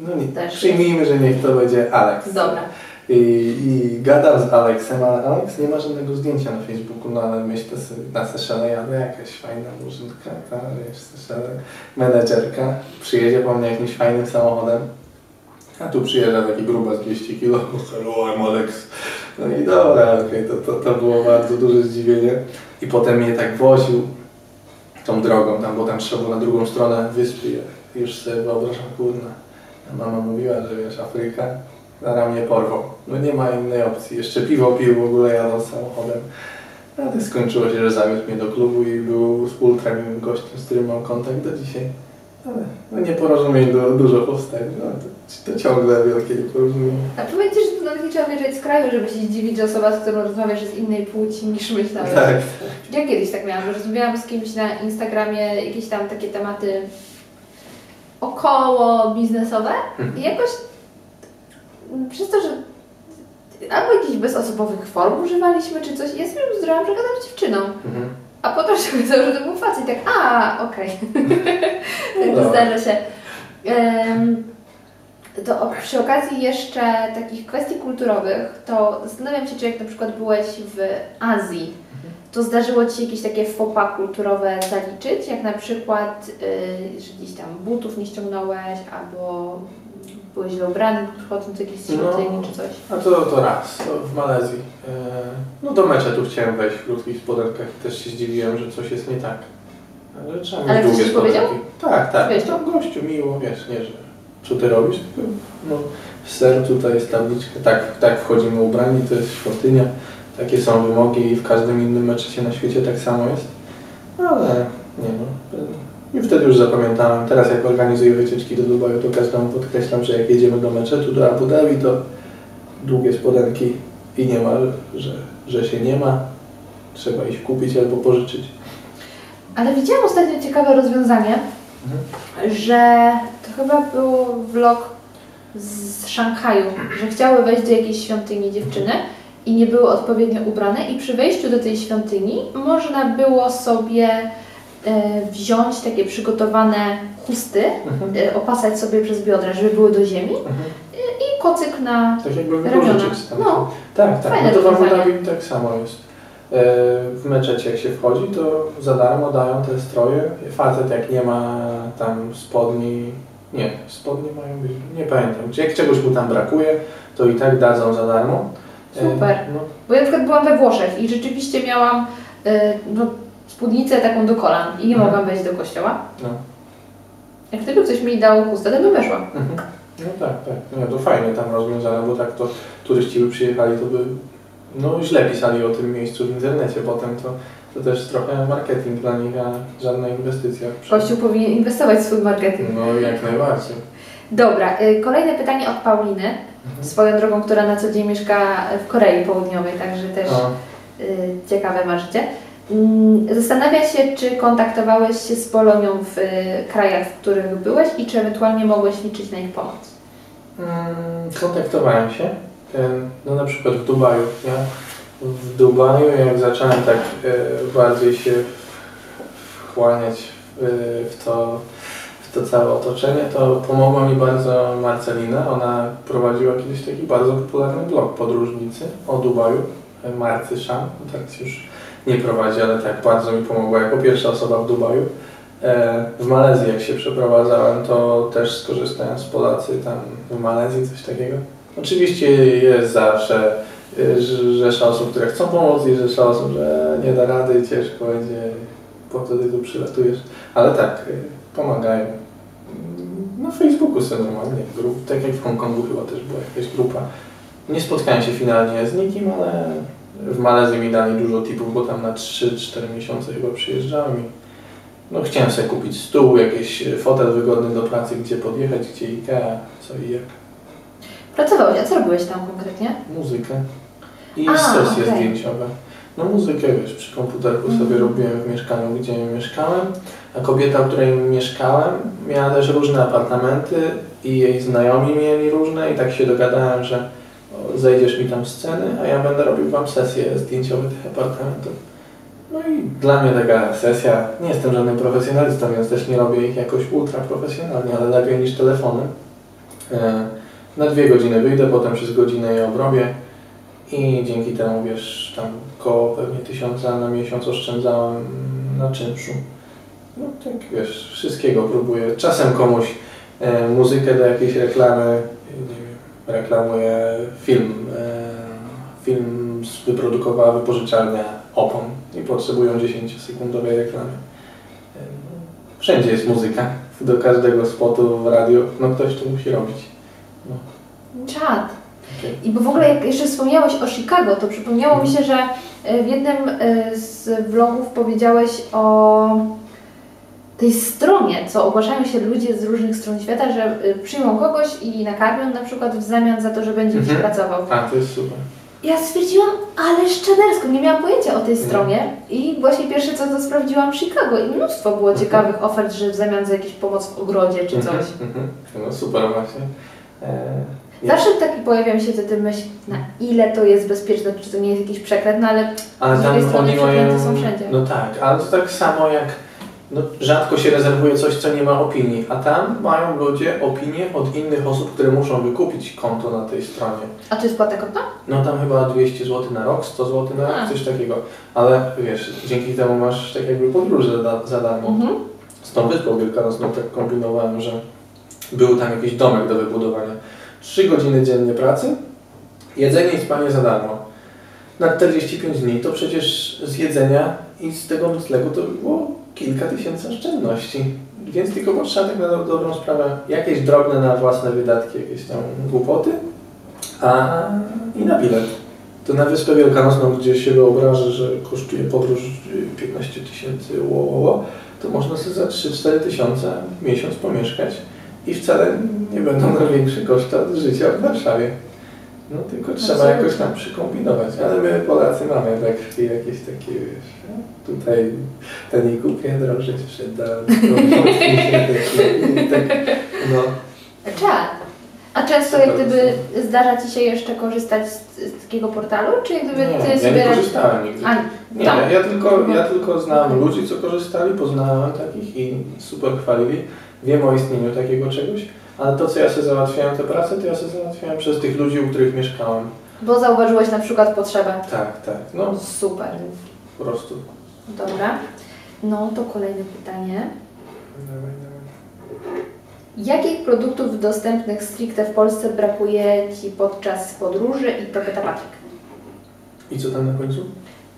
No nie, Też przyjmijmy, że niech to będzie Alex. Dobra. I, I gadam z Aleksem, ale Alex nie ma żadnego zdjęcia na Facebooku, no ale myślę na Seszele jadę, jakaś fajna murzynka, ta, wiesz, Seszele, menedżerka, przyjedzie po mnie jakimś fajnym samochodem, a tu przyjeżdża taki gruba z 200 kg, hello, I'm Alex. No i dobra, okej, to, to, to było bardzo duże zdziwienie. I potem mnie tak woził tą drogą, tam, bo tam trzeba było na drugą stronę wyspy, już sobie wyobrażam, kurna. Mama mówiła, że wiesz, Afryka, zaraz mnie porwał. No nie ma innej opcji. Jeszcze piwo pił w ogóle jadąc samochodem. Ale skończyło się, że zawiózł mnie do klubu i był z miłym gościem, z którym mam kontakt do dzisiaj. No nieporozumień du, dużo powstaje. No, to, to ciągle wielkie nieporozumienie. A pamiętasz, że to nawet nie trzeba wyjeżdżać z kraju, żeby się zdziwić, że osoba, z którą rozmawiasz jest innej płci niż myślałeś. Tak. Ja kiedyś tak miałam, że rozmawiałam z kimś na Instagramie jakieś tam takie tematy około biznesowe i jakoś przez to, że albo jakichś bezosobowych form używaliśmy czy coś, ja sobie bzdurałam, że gadam z dziewczyną. Mhm. A potem się okazało, że to był facet i tak, a, okej. No tak zdarza się. Em, to przy okazji jeszcze takich kwestii kulturowych, to zastanawiam się, czy jak na przykład byłeś w Azji, to zdarzyło Ci się jakieś takie pas kulturowe zaliczyć, jak na przykład, y, że gdzieś tam butów nie ściągnąłeś, albo Byłeś źle ubrany, przychodząc do jakiejś No. świątyni czy coś? A to, to raz, to w Malezji. E, no do meczetu chciałem wejść w krótkich spodenkach i też się zdziwiłem, że coś jest nie tak. Ale trzeba mieć Ale ktoś długie powiedział? Tak, tak. Powiedział? Tam gościu miło, wiesz, nie, że co ty robisz, no ser tutaj jest tabliczka, tak, tak wchodzimy ubrani, to jest świątynia, takie są wymogi i w każdym innym meczecie na świecie tak samo jest. Ale nie no. I wtedy już zapamiętałem. Teraz jak organizuję wycieczki do Dubaju, to każdemu podkreślam, że jak jedziemy do meczetu, do Abu Dhabi, to długie spodenki i nie ma, że, że się nie ma. Trzeba iść kupić albo pożyczyć. Ale widziałam ostatnio ciekawe rozwiązanie, że to chyba był vlog z Szanghaju, że chciały wejść do jakiejś świątyni dziewczyny i nie były odpowiednio ubrane i przy wejściu do tej świątyni można było sobie wziąć takie przygotowane chusty, Mhm. e, opasać sobie przez biodra, żeby były do ziemi Mhm. i kocyk na... Tak jakby Ramiona. No. Tak, tak. Fajne No to w Abu rozwiązanie. Dhabi tak samo jest. E, W meczecie jak się wchodzi, to za darmo dają te stroje. Facet jak nie ma tam spodni, nie, spodnie mają być, nie pamiętam. Jak czegoś mu tam brakuje, to i tak dadzą za darmo. E, Super. No, Bo ja na przykład byłam we Włoszech i rzeczywiście miałam e, no, spódnicę taką do kolan i nie Mhm. mogłam wejść do kościoła. no. Jak gdyby ktoś mi dał chustę, to bym weszła. Mhm. No tak, tak. Nie, to fajnie tam rozwiązane, bo tak to turyści by przyjechali, to by no, źle pisali o tym miejscu w internecie potem, to, to też trochę marketing dla nich, a żadna inwestycja. Kościół powinien inwestować w swój marketing. No jak najbardziej. Dobra, y, kolejne pytanie od Pauliny, swoją drogą, która na co dzień mieszka w Korei Południowej, także też O, y, ciekawe ma życie. Mm, Zastanawia się, czy kontaktowałeś się z Polonią w y, krajach, w których byłeś i czy ewentualnie mogłeś liczyć na ich pomoc. mm, kontaktowałem się, no na przykład w Dubaju. Ja w Dubaju, jak zacząłem tak e, bardziej się wchłaniać w, w, to, w to całe otoczenie, to pomogła mi bardzo Marcelina. Ona prowadziła kiedyś taki bardzo popularny blog podróżnicy o Dubaju, Marcy Sham. Teraz już nie prowadzi, ale tak bardzo mi pomogła jako pierwsza osoba w Dubaju. E, W Malezji jak się przeprowadzałem, to też skorzystałem z Polacy tam w Malezji, coś takiego. Oczywiście jest zawsze rz- rzesza osób, które chcą pomóc i rzesza osób, że nie da rady, ciężko będzie, po co ty tu przylatujesz. Ale tak, y, pomagają. Na Facebooku sobie normalnie, grup, tak jak w Hongkongu chyba też była jakaś grupa. Nie spotkałem się finalnie z nikim, ale w Malezji mi dali dużo tipów, bo tam na 3-4 miesiące chyba przyjeżdżałem i no, chciałem sobie kupić stół, jakiś y, fotel wygodny do pracy, gdzie podjechać, gdzie Ikea, co i jak. Pracowałeś, a co robiłeś tam konkretnie? Muzykę i A, sesje okej. zdjęciowe. No muzykę, wiesz, przy komputerku sobie Mhm. robiłem w mieszkaniu, gdzie mieszkałem, a kobieta, u której mieszkałem, miała też różne apartamenty i jej znajomi mieli różne i tak się dogadałem, że zejdziesz mi tam sceny, a ja będę robił Wam sesje zdjęciowe tych apartamentów. No i dla mnie taka sesja, nie jestem żadnym profesjonalistą, więc też nie robię ich jakoś ultra profesjonalnie, ale lepiej niż telefony. E, Na dwie godziny wyjdę, potem przez godzinę je obrobię i dzięki temu, wiesz, tam koło pewnie tysiąca na miesiąc oszczędzałem na czynszu. No tak, wiesz, wszystkiego próbuję. Czasem komuś e, muzykę do jakiejś reklamy, reklamuję film, e, film wyprodukowała wypożyczalnia Opon i potrzebują 10-sekundowej reklamy. E, no, Wszędzie jest muzyka, do każdego spotu w radio, no ktoś to musi robić. No, Czad. I bo w ogóle jak jeszcze wspomniałeś o Chicago, to przypomniało mi się, że e, w jednym z vlogów powiedziałeś o tej stronie, co ogłaszają się ludzie z różnych stron świata, że e, przyjmą kogoś i nakarmią na przykład w zamian za to, że będzie gdzieś Mhm. pracował. A, to jest super. Ja stwierdziłam, ale szczadersko, nie miałam pojęcia o tej Mhm. stronie i właśnie pierwsze co to sprawdziłam Chicago i mnóstwo było Mhm. ciekawych ofert, że w zamian za jakąś pomoc w ogrodzie czy coś. Mhm, mhm. No super właśnie. E, Zawsze taki pojawia mi się wtedy myśl, na ile to jest bezpieczne, czy to nie jest jakiś przekręt, no ale Ale z drugiej strony mają... są wszędzie. No tak, ale to tak samo jak no, rzadko się rezerwuje coś, co nie ma opinii, a tam mają ludzie opinie od innych osób, które muszą wykupić konto na tej stronie. A to jest płata konta? No tam chyba 200 zł na rok, 100 zł na rok, A. coś takiego. Ale wiesz, dzięki temu masz tak jakby podróże za, za darmo. Mhm. Z tą Wyspą Wielkanocną tak kombinowałem, że był tam jakiś domek do wybudowania. 3 godziny dziennie pracy, jedzenie i spanie za darmo. Na 45 dni to przecież z jedzenia i z tego noclegu to by było kilka tysięcy oszczędności. Więc tylko potrzeba tak na do- dobrą sprawę jakieś drobne na własne wydatki, jakieś tam głupoty, a i na bilet. To na Wyspę Wielkanocną, gdzie się wyobrażę, że kosztuje podróż y, 15 tysięcy, ło, ło, ło, to można sobie za 3-4 tysiące miesiąc pomieszkać i wcale nie będą największe koszty od życia w Warszawie. No tylko trzeba Absolutnie. jakoś tam przykombinować, ale my Polacy mamy we krwi jakieś takie, wiesz, no, tutaj ten i kupię drożej sprzedam, i tak, no. Czad. A często jak gdyby zdarza Ci się jeszcze korzystać z, z takiego portalu, czy jak gdyby Nie, Ty ja sobie nie korzystałem nigdy. A, Nie, tak. ja tylko, ja tylko znałem ludzi, co korzystali, poznałem takich i super chwalili. Wiem o istnieniu takiego czegoś, ale to, co ja sobie załatwiałem, te prace, to ja sobie załatwiałem przez tych ludzi, u których mieszkałem. Bo zauważyłeś na przykład potrzebę. Tak, tak, no Super. po prostu. Dobra. No to kolejne pytanie. Dawaj, dawaj. Jakich produktów dostępnych stricte w Polsce brakuje Ci podczas podróży? I to pyta Patryk. I co tam na końcu?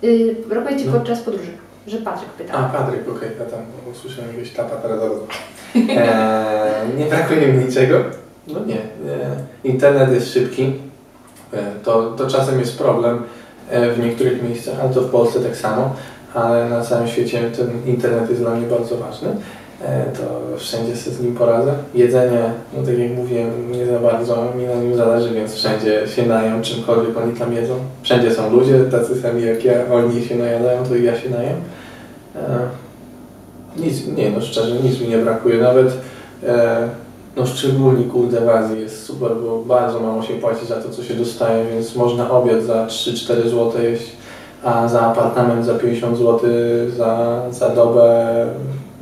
Yy, brakuje Ci No. podczas podróży, że Patryk pyta. A, Patryk, okej, ja tam usłyszałem jakiegoś tapa teraz. Eee, nie brakuje mi niczego. No nie, nie. Internet jest szybki. E, To, to czasem jest problem e, w niektórych miejscach, ale to w Polsce tak samo. Ale na całym świecie ten internet jest dla mnie bardzo ważny. E, To wszędzie sobie z nim poradzę. Jedzenie, no tak jak mówiłem, nie za bardzo mi na nim zależy, więc wszędzie się najem czymkolwiek oni tam jedzą. Wszędzie są ludzie tacy sami jak ja, oni się najadają, to i ja się najem. E, Nic, nie no szczerze, nic mi nie brakuje. Nawet e, no szczególnie kurde w jest super, bo bardzo mało się płaci za to, co się dostaje, więc można obiad za 3-4 zł jeść, a za apartament za 50 zł, za, za dobę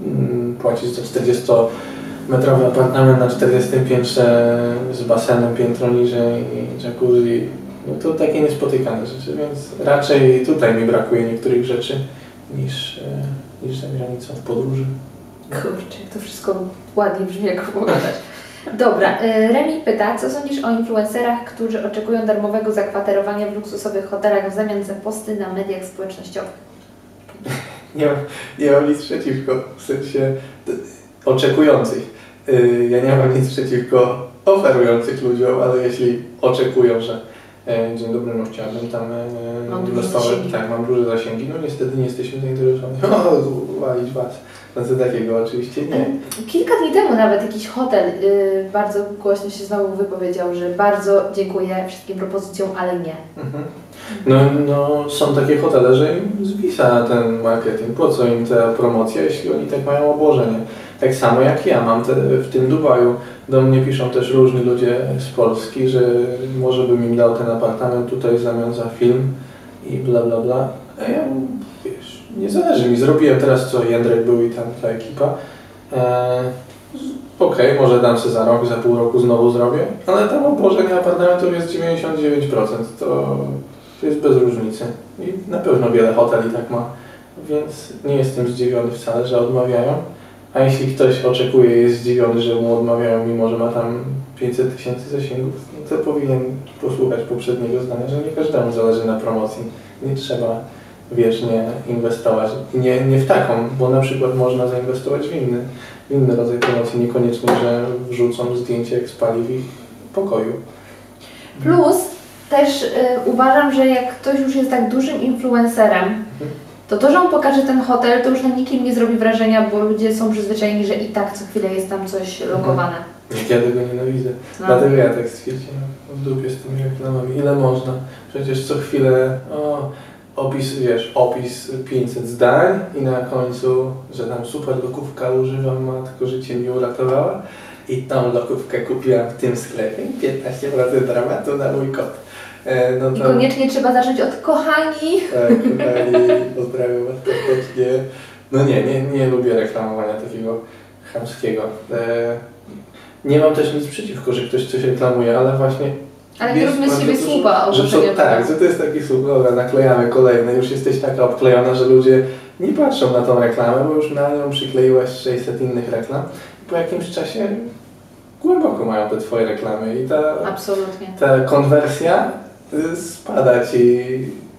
mm, płacić za 40-metrowy apartament na 40 piętrze z basenem piętro niżej i jacuzzi. No to takie niespotykane rzeczy, więc raczej tutaj mi brakuje niektórych rzeczy niż, e, niż za granicą w podróży. Kurczę, jak to wszystko ładnie brzmi, jak opowiadasz. Dobra, y, Remi pyta, co sądzisz o influencerach, którzy oczekują darmowego zakwaterowania w luksusowych hotelach w zamian za posty na mediach społecznościowych? Nie mam, nie mam nic przeciwko, w sensie oczekujących. Yy, ja nie mam nic przeciwko oferujących ludziom, ale jeśli oczekują, że e, dzień dobry, no chciałbym tam e, zasięgi. tak, mam duże zasięgi, no niestety nie jesteśmy zainteresowani. O, walić was. No co takiego oczywiście nie. Kilka dni temu nawet jakiś hotel y, bardzo głośno się znowu wypowiedział, że bardzo dziękuję wszystkim propozycjom, ale nie. Mhm. No, no są takie hotele, że im zwisa ten marketing. Po co im ta promocja, jeśli oni tak mają obłożenie? Tak samo jak ja mam te, w tym Dubaju. Do mnie piszą też różni ludzie z Polski, że może bym im dał ten apartament tutaj w zamian za film i bla bla bla. A ja wiesz, nie zależy mi. Zrobiłem teraz co Jędrek był i tam ta ekipa. E, Okej, może dam sobie za rok, za pół roku znowu zrobię, ale tam obłożenie apartamentów jest 99%, to, to jest bez różnicy. I na pewno wiele hoteli tak ma, więc nie jestem zdziwiony wcale, że odmawiają. A jeśli ktoś oczekuje, jest zdziwiony, że mu odmawiają, mimo że ma tam 500 tysięcy zasięgów, no to powinien posłuchać poprzedniego zdania, że nie każdemu zależy na promocji. Nie trzeba wiecznie inwestować. Nie, nie w taką, bo na przykład można zainwestować w inny, w inny rodzaj promocji, niekoniecznie, że wrzucą zdjęcie jak spali w ich pokoju. Plus też y, uważam, że jak ktoś już jest tak dużym influencerem, to to, że on pokaże ten hotel, to już na nikim nie zrobi wrażenia, bo ludzie są przyzwyczajeni, że i tak co chwilę jest tam coś lokowane. Jak ja tego nienawidzę. No. Dlatego ja tak stwierdziłem, w dupie z tymi reklamami. Ile można? Przecież co chwilę, o, opis, wiesz, opis 500 zdań i na końcu, że tam super lokówka używam, matko życie mi uratowała i tą lokówkę kupiłam w tym sklepie i 15% rabatu na mój kod. E, no I to, koniecznie trzeba zacząć od kochani. tak, kochani, pozdrawiam Was serdecznie. No nie, nie, nie lubię reklamowania takiego chamskiego. E, nie mam też nic przeciwko, że ktoś coś reklamuje, ale właśnie Ale nie róbmy z siebie słupa to, Tak, że to jest taki słup, dobra, naklejamy kolejne, już jesteś taka obklejona, że ludzie nie patrzą na tą reklamę, bo już na nią przykleiłaś 600 innych reklam. I po jakimś czasie głęboko mają te Twoje reklamy i ta, Absolutnie. ta konwersja spada Ci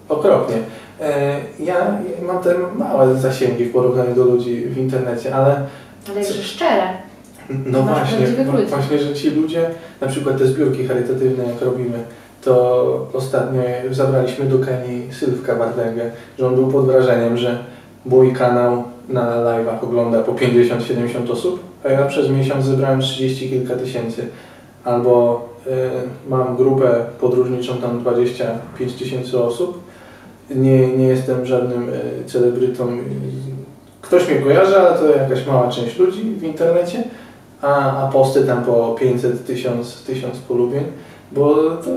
okropnie. E, Ja mam te małe zasięgi w porównaniu do ludzi w internecie, ale Ale jakże szczere. no właśnie, ludzi. właśnie, że ci ludzie, na przykład te zbiórki charytatywne jak robimy, to ostatnio zabraliśmy do Kenii Sylwka Wardęgę, że on był pod wrażeniem, że mój kanał na live'ach ogląda po 50-70 osób, a ja przez miesiąc zebrałem 30 kilka tysięcy. Albo y, mam grupę podróżniczą, tam 25 tysięcy osób. Nie, nie jestem żadnym y, celebrytą. Ktoś mnie kojarzy, ale to jakaś mała część ludzi w internecie, a, a posty tam po 500, 1000, 1000 polubień, bo to,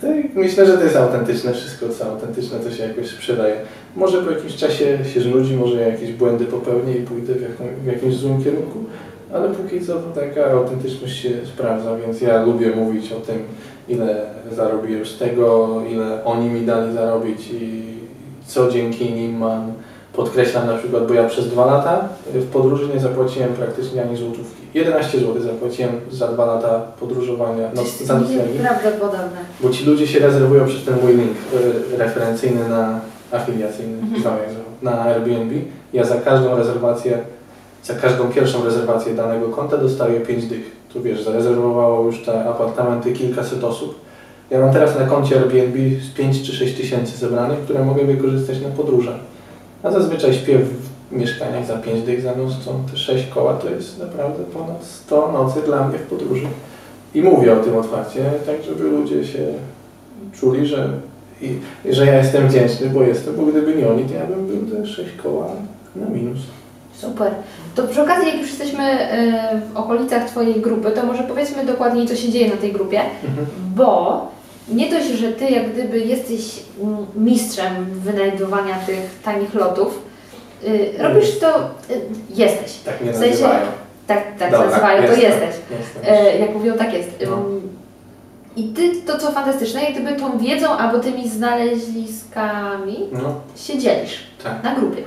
to myślę, że to jest autentyczne wszystko, co autentyczne, to się jakoś sprzedaje. Może po jakimś czasie się znudzi, może jakieś błędy popełnię i pójdę w, jaką, w jakimś złym kierunku, ale póki co to taka autentyczność się sprawdza, więc ja lubię mówić o tym, ile zarobiłem z tego, ile oni mi dali zarobić i co dzięki nim mam. Podkreślam na przykład, bo ja przez dwa lata w podróży nie zapłaciłem praktycznie ani złotówki. 11 zł zapłaciłem za dwa lata podróżowania no, za noclegi. Nieprawdopodobne. Bo ci ludzie się rezerwują przez ten mój link y, referencyjny na afiliacyjny, Mhm. na Airbnb. Ja za każdą rezerwację, za każdą pierwszą rezerwację danego konta dostaję 5 dych. Tu wiesz, zarezerwowało już te apartamenty kilkaset osób. Ja mam teraz na koncie Airbnb z 5 czy 6 tysięcy zebranych, które mogę wykorzystać na podróże. A zazwyczaj śpię w mieszkaniach za 5 dych za noc, to te 6 koła to jest naprawdę ponad 100 nocy dla mnie w podróży. I mówię o tym otwarcie, tak żeby ludzie się czuli, że, i, że ja jestem wdzięczny, bo jestem, bo gdyby nie oni, to ja bym był te 6 koła na minus. Super. To przy okazji, jak już jesteśmy e, w okolicach Twojej grupy, to może powiedzmy dokładniej, co się dzieje na tej grupie, Mhm. bo nie dość, że Ty jak gdyby jesteś mm, mistrzem wynajdowania tych tanich lotów, y, robisz to, y, jesteś. Tak mnie W sensie- nazywają. Tak, tak Dobra, nazywają, to jestem. jesteś. Jestem. E, jak mówią, tak jest. No. I Ty, to co fantastyczne, jak gdyby tą wiedzą albo tymi znaleziskami No, się dzielisz tak. na grupie.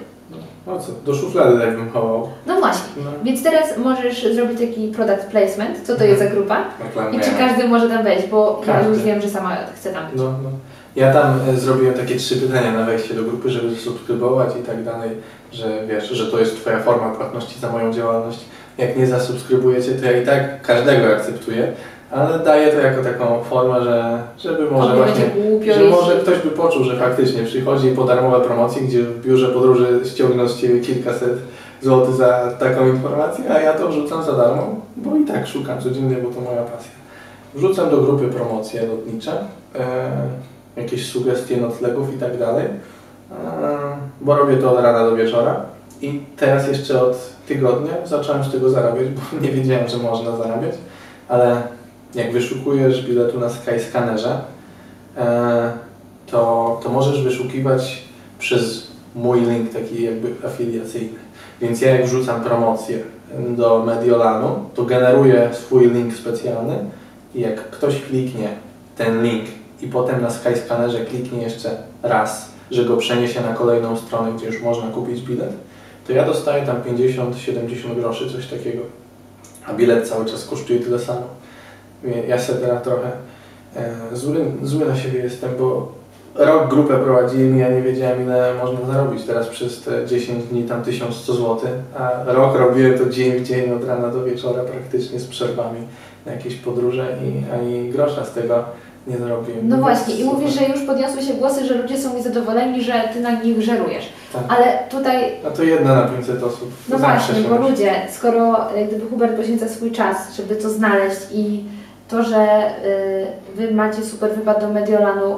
No co, do szuflady tak bym chował. No właśnie. No, Więc teraz możesz zrobić taki product placement, co to jest za grupa i reklamujemy. czy każdy może tam wejść, bo ja Każdy. już wiem, że sama chcę tam być. No, no. Ja tam e, zrobiłem takie trzy pytania na wejście do grupy, żeby subskrybować i tak dalej, że wiesz, że to jest Twoja forma płatności za moją działalność. Jak nie zasubskrybujecie, to ja i tak każdego akceptuję, ale daję to jako taką formę, że żeby może właśnie, głupio, że może ktoś by poczuł, że faktycznie przychodzi po darmowe promocje, gdzie w biurze podróży ściągną z Ciebie kilkaset złotych za taką informację, a ja to wrzucam za darmo, bo i tak szukam codziennie, bo to moja pasja. Wrzucam do grupy promocje lotnicze, e, jakieś sugestie noclegów i tak dalej, e, bo robię to od rana do wieczora. I teraz jeszcze od tygodnia zacząłem z tego zarabiać, bo nie wiedziałem, że można zarabiać, ale jak wyszukujesz biletu na Skyscannerze, e, to, to możesz wyszukiwać przez mój link taki jakby afiliacyjny. Więc ja jak wrzucam promocję do Mediolanu, to generuję swój link specjalny i jak ktoś kliknie ten link i potem na Skyscannerze kliknie jeszcze raz, że go przeniesie na kolejną stronę, gdzie już można kupić bilet, to ja dostaję tam 50-70 groszy, coś takiego. A bilet cały czas kosztuje tyle samo. Ja sobie teraz trochę e, zły, zły na siebie jestem, bo rok grupę prowadziłem i ja nie wiedziałem ile można zarobić. Teraz przez te 10 dni tam 1100 zł, a rok robiłem to dzień w dzień od rana do wieczora praktycznie z przerwami na jakieś podróże i ani grosza z tego nie zarobiłem. No właśnie, i mówisz, że już podniosły się głosy, że ludzie są niezadowoleni, że Ty na nich żerujesz. Tak. Ale tutaj A to jedna na 500 osób. No Zawsze właśnie, się bo ludzie, skoro jak gdyby Hubert poświęca swój czas, żeby to znaleźć i to, że y, Wy macie super wypad do Mediolanu,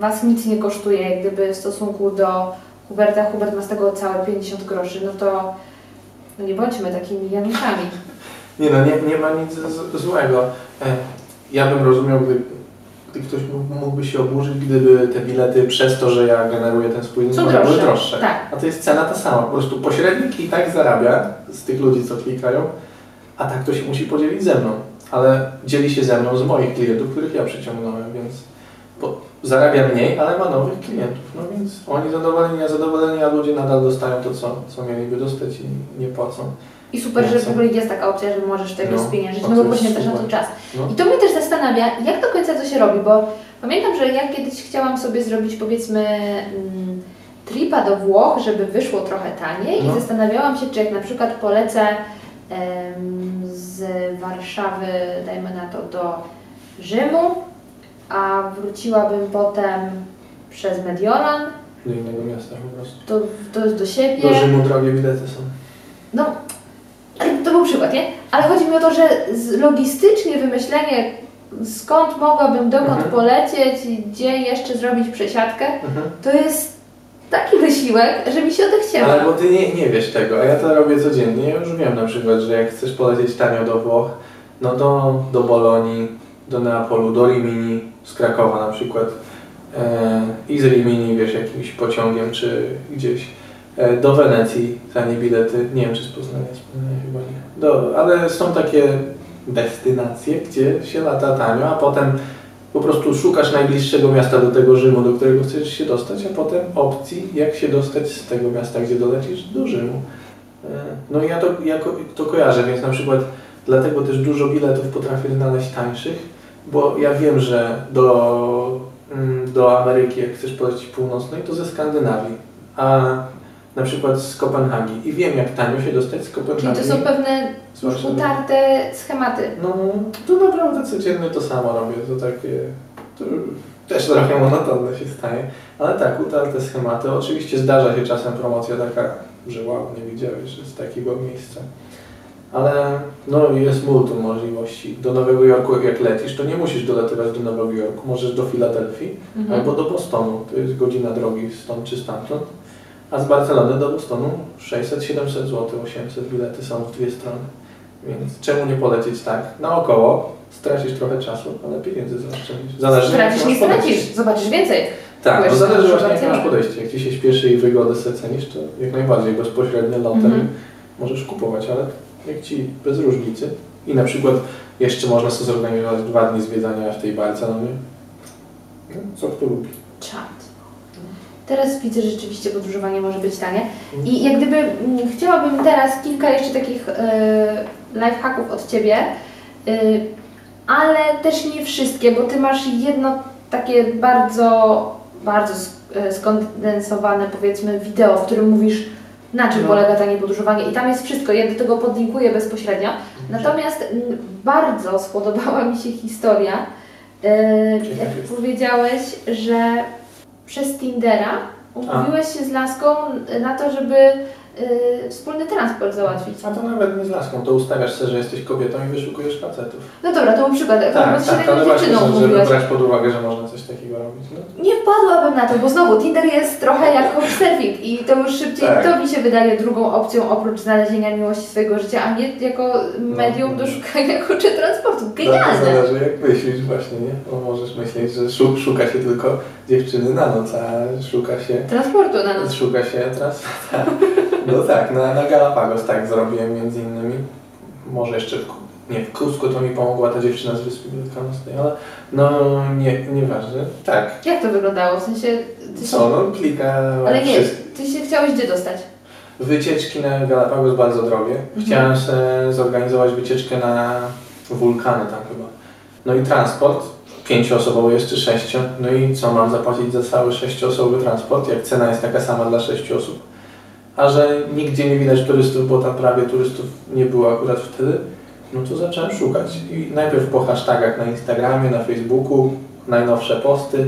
Was nic nie kosztuje, jak gdyby w stosunku do Huberta, Hubert ma z tego całe 50 groszy, no to no nie bądźmy takimi Januszami. Nie no, nie, nie ma nic z, złego. E, Ja bym rozumiał, gdy, gdy ktoś mógł- mógłby się oburzyć, gdyby te bilety przez to, że ja generuję ten spójny Są numer, były droższe. droższe. Tak. A to jest cena ta sama. Po prostu pośrednik i tak zarabia z tych ludzi, co klikają, a tak to się musi podzielić ze mną. Ale dzieli się ze mną z moich klientów, których ja przyciągnąłem, więc zarabia mniej, ale ma nowych klientów. No więc oni zadowoleni, ja zadowoleni, a ludzie nadal dostają to, co, co mieliby dostać i nie płacą. I super, że w ogóle jest taka opcja, że możesz tego No, spieniężyć, no bo jest poświęcasz na to czas. No. I to mnie też zastanawia, jak do końca to się robi, bo pamiętam, że ja kiedyś chciałam sobie zrobić powiedzmy mm, tripa do Włoch, żeby wyszło trochę taniej No. i zastanawiałam się, czy jak na przykład polecę z Warszawy, dajmy na to, do Rzymu, a wróciłabym potem przez Mediolan, Do innego miasta po prostu. to, to jest do siebie. Do Rzymu drogie bilety są. No, to był przykład, nie? Ale chodzi mi o to, że logistycznie wymyślenie, skąd mogłabym dokąd Mhm. polecieć i gdzie jeszcze zrobić przesiadkę, Mhm. to jest taki wysiłek, że mi się odechciało. Ale bo ty nie, nie wiesz tego, a ja to robię codziennie. Ja już wiem na przykład, że jak chcesz polecieć tanio do Włoch, no to do Bolonii, do Neapolu, do Rimini, z Krakowa na przykład e, i z Rimini, wiesz, jakimś pociągiem czy gdzieś e, do Wenecji tanie bilety, nie wiem czy z Poznania, z Poznania chyba nie. Do, ale są takie destynacje, gdzie się lata tanio, a potem po prostu szukasz najbliższego miasta do tego Rzymu, do którego chcesz się dostać, a potem opcji, jak się dostać z tego miasta, gdzie dolecisz, do Rzymu. E, No ja to, ja to kojarzę, więc na przykład dlatego też dużo biletów potrafię znaleźć tańszych, bo ja wiem, że do, mm, do Ameryki, jak chcesz polecieć północnej, to ze Skandynawii, a na przykład z Kopenhagi. I wiem, jak tanio się dostać z Czyli Kopenhagi. to są pewne już utarte schematy. No, to naprawdę codziennie to samo robię. To takie. To też trochę monotonne się staje. Ale tak, utarte schematy. Oczywiście zdarza się czasem promocja taka, że wow, nie widziałeś, że z takiego miejsca. Ale no jest multum możliwości. Do Nowego Jorku jak lecisz, to nie musisz dolatywać do Nowego Jorku. Możesz do Filadelfii Mhm. albo do Bostonu. To jest godzina drogi stąd czy stamtąd. A z Barcelony do Bostonu 600-700 zł, 800 bilety są w dwie strony. Więc czemu nie polecieć tak naokoło? Stracisz trochę czasu, ale pieniędzy zaoszczędzisz. Zależy Stracisz, nie stracisz, zobaczysz więcej. Tak, no zależy właśnie jak masz podejście. Jak Ci się śpieszy i wygodę sobie cenisz, to jak najbardziej bezpośrednio lotem Mhm. możesz kupować, ale jak Ci bez różnicy i na przykład jeszcze można sobie zorganizować dwa dni zwiedzania w tej Barcelonie. No, co kto lubi. Czad. Teraz widzę, że rzeczywiście podróżowanie może być tanie. I jak gdyby mm, chciałabym teraz kilka jeszcze takich e, lifehacków od Ciebie, e, ale też nie wszystkie, bo Ty masz jedno takie bardzo, bardzo e, skondensowane powiedzmy wideo, w którym mówisz na czym No. polega tanie podróżowanie. I tam jest wszystko, ja do tego podlinkuję bezpośrednio. Natomiast mm, bardzo spodobała mi się historia, Ciekaw jak powiedziałeś, że przez Tindera. Umówiłeś się z laską na to, żeby y, wspólny transport załatwić. A to nawet nie z laską, to ustawiasz sobie, że jesteś kobietą i wyszukujesz facetów. No dobra, to był przykład. Tak, Tak, tak, się ale właśnie, żeby umówiłaś. brać pod uwagę, że można coś takiego robić. No. Nie wpadłabym na to, bo znowu Tinder jest trochę jak couchsurfing i to już szybciej Tak. to mi się wydaje drugą opcją oprócz znalezienia miłości swojego życia, a nie jako medium do szukania kurczę transportu. To Genialne! zależy jak myślisz właśnie, nie? Bo możesz myśleć, że szu- szuka się tylko dziewczyny na noc, a szuka się Transportu na nas. Szuka się teraz. No tak, na, na Galapagos tak zrobiłem między innymi. Może jeszcze w, nie, w Kusku to mi pomogła ta dziewczyna z Wyspy Wielkanocnej, ale no nie, nieważne. Tak. Jak to wyglądało? W sensie... Ty się... Co, no klika Ale nie, wszystko. ty się chciałeś gdzie dostać? Wycieczki na Galapagos bardzo drogie. Mhm. Chciałem sobie zorganizować wycieczkę na wulkany tam chyba. No i transport, pięcioosobowy jeszcze sześcio. No i co mam zapłacić za cały sześcioosobowy transport, jak cena jest taka sama dla sześciu osób. A że nigdzie nie widać turystów, bo tam prawie turystów nie było akurat wtedy, no to zacząłem szukać. I najpierw po hashtagach na Instagramie, na Facebooku, najnowsze posty,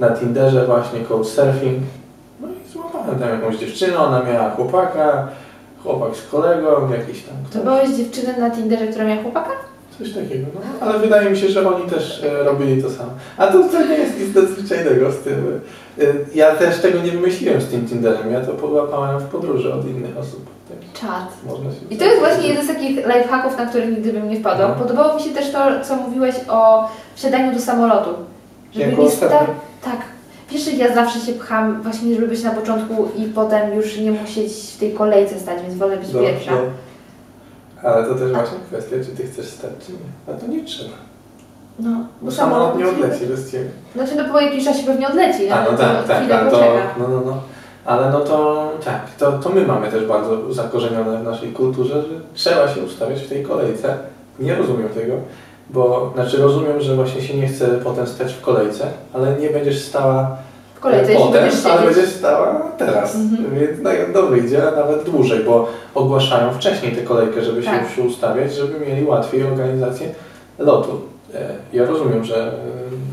na Tinderze właśnie, couchsurfing. No i złapałem tam jakąś dziewczynę, ona miała chłopaka, chłopak z kolegą, jakiś tam To ktoś. byłeś dziewczynę na Tinderze, która miała chłopaka? Coś takiego, no. Ale wydaje mi się, że oni też e, robili to samo. A to wcale nie jest nic nadzwyczajnego z tym. E, ja też tego nie wymyśliłem z tym Tinderem, ja to podłapałem w podróży od innych osób. Tak, Czad. można się I to jest właśnie jeden z takich lifehacków, na które nigdy bym nie wpadła. No. Podobało mi się też to, co mówiłeś o wsiadaniu do samolotu. Żeby Jako nie sta- Tak. Wiesz, ja zawsze się pcham właśnie, żeby być na początku i potem już nie musieć w tej kolejce stać, więc wolę być No, pierwsza. Ale to też właśnie kwestia, czy ty chcesz stać, czy nie. A to nie trzeba. No, Bo samolot nie odleci bez ciebie. Znaczy, no po jakimś czasie pewnie odleci, A, ale no to tak, tak, ale to, no, no, no. Ale no to tak, to, to my mamy też bardzo zakorzenione w naszej kulturze, że trzeba się ustawiać w tej kolejce. Nie rozumiem tego, bo znaczy rozumiem, że właśnie się nie chce potem stać w kolejce, ale nie będziesz stała W kolejce, jeśli potem, będziesz ale będziesz stała teraz. Mhm. Więc no, dobrze idzie, a nawet dłużej, bo ogłaszają wcześniej tę kolejkę, żeby Tak. się ustawiać, żeby mieli łatwiej organizację lotu. E, Ja rozumiem, że e,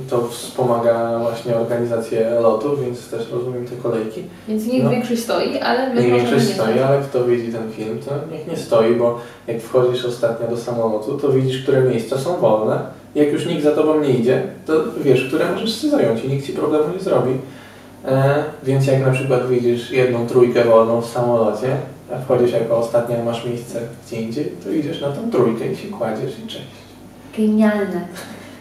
to wspomaga właśnie organizację lotu, więc też rozumiem te kolejki. Więc niech No. większość stoi, ale my Nie możemy większość nie stoi, ale kto widzi ten film, to niech nie stoi, bo jak wchodzisz ostatnio do samolotu, to widzisz, które miejsca są wolne. Jak już nikt za tobą nie idzie, to wiesz, które możesz sobie zająć i nikt ci problemu nie zrobi. E, więc jak na przykład widzisz jedną trójkę wolną w samolocie, a wchodzisz jako ostatnia, masz miejsce gdzie indziej, to idziesz na tą trójkę i się kładziesz i cześć. Genialne.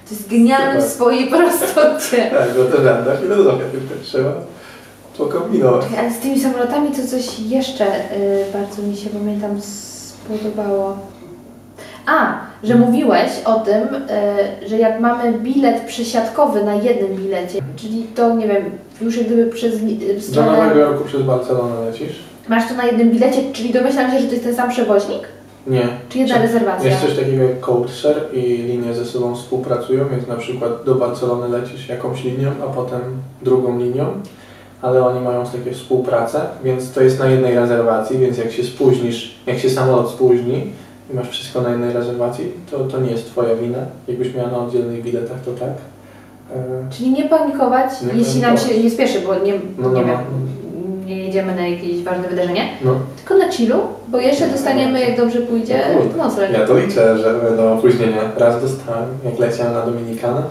To jest genialne w swojej prostocie. Tak, bo to żadna filozofia, tylko trzeba pokombinować. Ale z tymi samolotami to coś jeszcze y, bardzo mi się pamiętam spodobało. A, że mówiłeś o tym, y, że jak mamy bilet przesiadkowy na jednym bilecie, czyli to nie wiem, już jak gdyby przez li- y, Do stronę. Nowego Jorku przez Barcelonę lecisz? Masz to na jednym bilecie, czyli domyślam się, że to jest ten sam przewoźnik? Nie. Czy jedna Czy- rezerwacja? Jest coś takiego jak codeshare i linie ze sobą współpracują, więc na przykład do Barcelony lecisz jakąś linią, a potem drugą linią, ale oni mają takie współpracę, więc to jest na jednej rezerwacji, więc jak się spóźnisz, jak się samolot spóźni i masz wszystko na jednej rezerwacji, to, to nie jest Twoja wina. Jakbyś miała na oddzielnych biletach, to tak. E, Czyli nie panikować, Nie jeśli nam panikować. się nie spieszy, bo nie, No, nie no, wiem, nie jedziemy na jakieś ważne wydarzenie, No, tylko na chillu, bo jeszcze dostaniemy, jak dobrze pójdzie, No nocleg. ja to liczę, że będą opóźnienia. Raz dostałem, jak leciałem na Dominikana.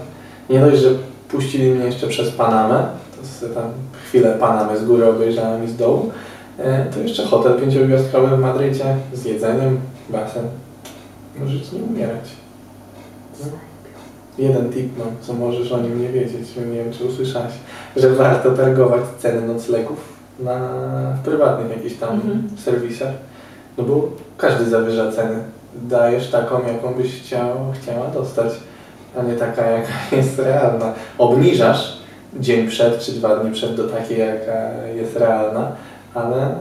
Nie dość, że puścili mnie jeszcze przez Panamę, to sobie tam chwilę Panamę z góry obejrzałem i z dołu, e, to jeszcze hotel pięciogwiazdkowy w Madrycie z jedzeniem, basen. Możesz nie umierać. No. Jeden tip mam, co możesz o nim nie wiedzieć, nie wiem czy usłyszałeś, że warto targować ceny noclegów na w prywatnych jakichś tam Mhm. serwisach, no bo każdy zawyża cenę. Dajesz taką, jaką byś chciał, chciała dostać, a nie taka, jaka jest realna. Obniżasz dzień przed czy dwa dni przed do takiej, jaka jest realna, ale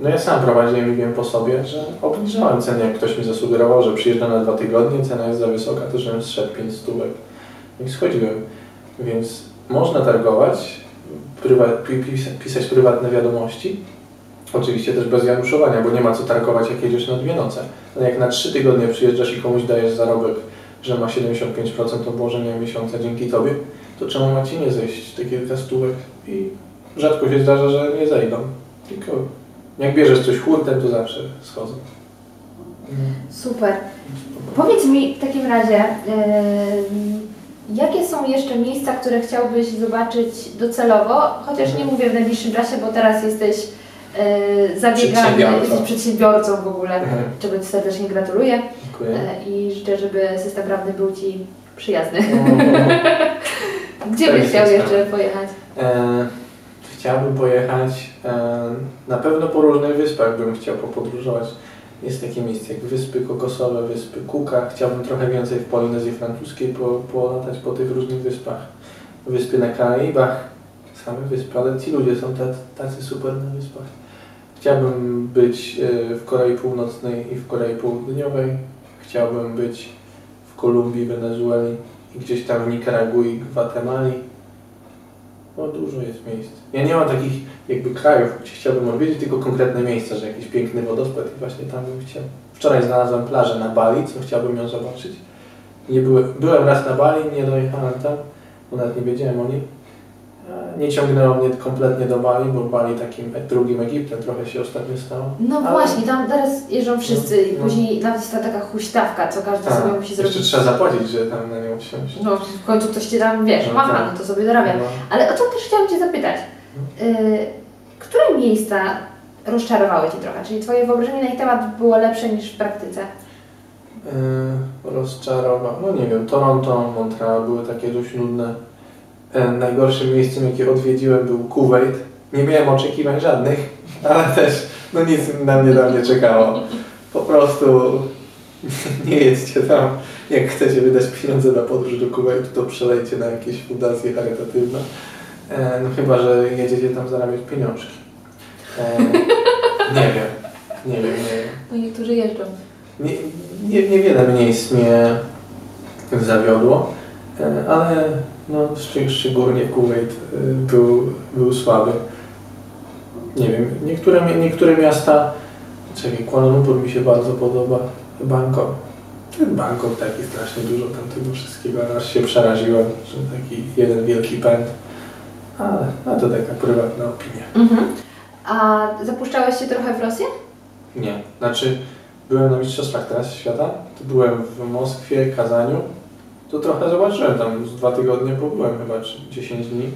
no ja sam prowadziłem i wiem po sobie, że obniżałem cenę, jak ktoś mi zasugerował, że przyjeżdża na dwa tygodnie, cena jest za wysoka, to żebym zszedł 5 stówek. I schodziłem. Więc można targować, prywa- pi- pis- pisać prywatne wiadomości, Oczywiście też bez januszowania, bo nie ma co targować, jak jedziesz na dwie noce. Ale jak na trzy tygodnie przyjeżdżasz i komuś dajesz zarobek, że ma 75% obłożenia miesiąca dzięki Tobie, to czemu ma Ci nie zejść te kilka stówek? I rzadko się zdarza, że nie zejdą. Tylko jak bierzesz coś hurtem, to zawsze schodzą. Super. Powiedz mi w takim razie, em, jakie są jeszcze miejsca, które chciałbyś zobaczyć docelowo, chociaż nie mówię w najbliższym czasie, bo teraz jesteś e, zabiegany, jesteś przedsiębiorcą w ogóle, Mhm. czego Ci serdecznie gratuluję Dziękuję. e, i życzę, żeby system prawny był Ci przyjazny. Gdzie byś chciał jeszcze pojechać? E, chciałbym pojechać, e, na pewno po różnych wyspach bym chciał popodróżować. Jest takie miejsce jak Wyspy Kokosowe, Wyspy Kuka. Chciałbym trochę więcej w Polinezji Francuskiej po, polatać po tych różnych wyspach. Wyspy na Karaibach, same wyspy, ale ci ludzie są tacy, super na wyspach. Chciałbym być e, w Korei Północnej i w Korei Południowej. Chciałbym być w Kolumbii, Wenezueli i gdzieś tam w Nikaragui, Gwatemali. No dużo jest miejsc. Ja nie mam takich jakby krajów, gdzie chciałbym odwiedzić, tylko konkretne miejsca, że jakiś piękny wodospad i właśnie tam bym chciał. Wczoraj znalazłem plażę na Bali, co chciałbym ją zobaczyć. Nie byłem, byłem raz na Bali, nie dojechałem tam, bo nawet nie wiedziałem o nim. A Nie ciągnęło mnie kompletnie do Bali, bo Bali takim drugim Egiptem trochę się ostatnio stało. No Ale- właśnie, tam teraz jeżdżą wszyscy i No. później nawet jest ta taka huśtawka, co każdy Tak, sobie musi jeszcze zrobić. trzeba zapłacić, że tam na nią wsiąść. No w końcu ktoś Cię tam, wiesz, No macha, tak. no to sobie dorabia. No. Ale o to też chciałam Cię zapytać. Y, które miejsca rozczarowały Cię trochę? Czyli Twoje wyobrażenie na ich temat było lepsze niż w praktyce? Yy, rozczarował. No nie wiem, Toronto, Montreal były takie dość nudne. E, najgorszym miejscem, jakie odwiedziłem był Kuwait. Nie miałem oczekiwań żadnych, ale też no nic na mnie tam nie czekało. Po prostu nie jedźcie tam. Jak chcecie wydać pieniądze na podróż do Kuwaitu, to przelejcie na jakieś fundacje charytatywne. E, no chyba, że jedziecie tam zarabiać pieniążki. E, nie wiem. Nie wiem, nie wiem. No niektórzy jeżdżą. Nie, nie, niewiele miejsc mnie zawiodło, e, ale no, szczeg- szczególnie Kuwait e, był, był słaby. Nie wiem, niektóre, niektóre miasta, czekaj, Kuala Lumpur mi się bardzo podoba, Bangkok. Ten Bangkok taki strasznie dużo tam tego wszystkiego, aż się przeraziłem, że taki jeden wielki pęd. Ale no to taka prywatna opinia. Mhm. A zapuszczałeś się trochę w Rosję? Nie, znaczy byłem na Mistrzostwach teraz świata, to byłem w Moskwie, Kazaniu, to trochę zobaczyłem, tam z dwa tygodnie pobyłem chyba, czy 10 dni.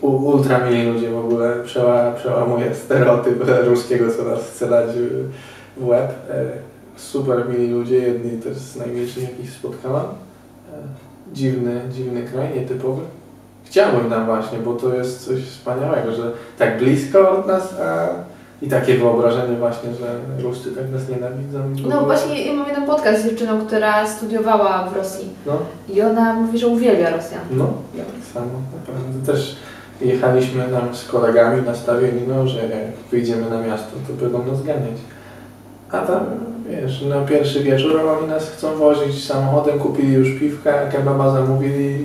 U, ultra mili ludzie w ogóle, przeła, przełamuje stereotyp ruskiego, co nas chce dać w łeb. E, super mili ludzie, jedni też z najmilszych jakich spotkałam. E, dziwny, dziwny kraj, nietypowy. Chciałbym tam właśnie, bo to jest coś wspaniałego, że tak blisko od nas, a i takie wyobrażenie właśnie, że Ruscy tak nas nienawidzą. No właśnie ja mam jeden podcast z dziewczyną, która studiowała w Rosji No, i ona mówi, że uwielbia Rosjan. no, ja tak samo, naprawdę. Też jechaliśmy tam z kolegami nastawieni, no, że jak wyjdziemy na miasto, to będą nas ganiać. A tam, wiesz, na pierwszy wieczór oni nas chcą wozić samochodem, kupili już piwka, kebaba zamówili,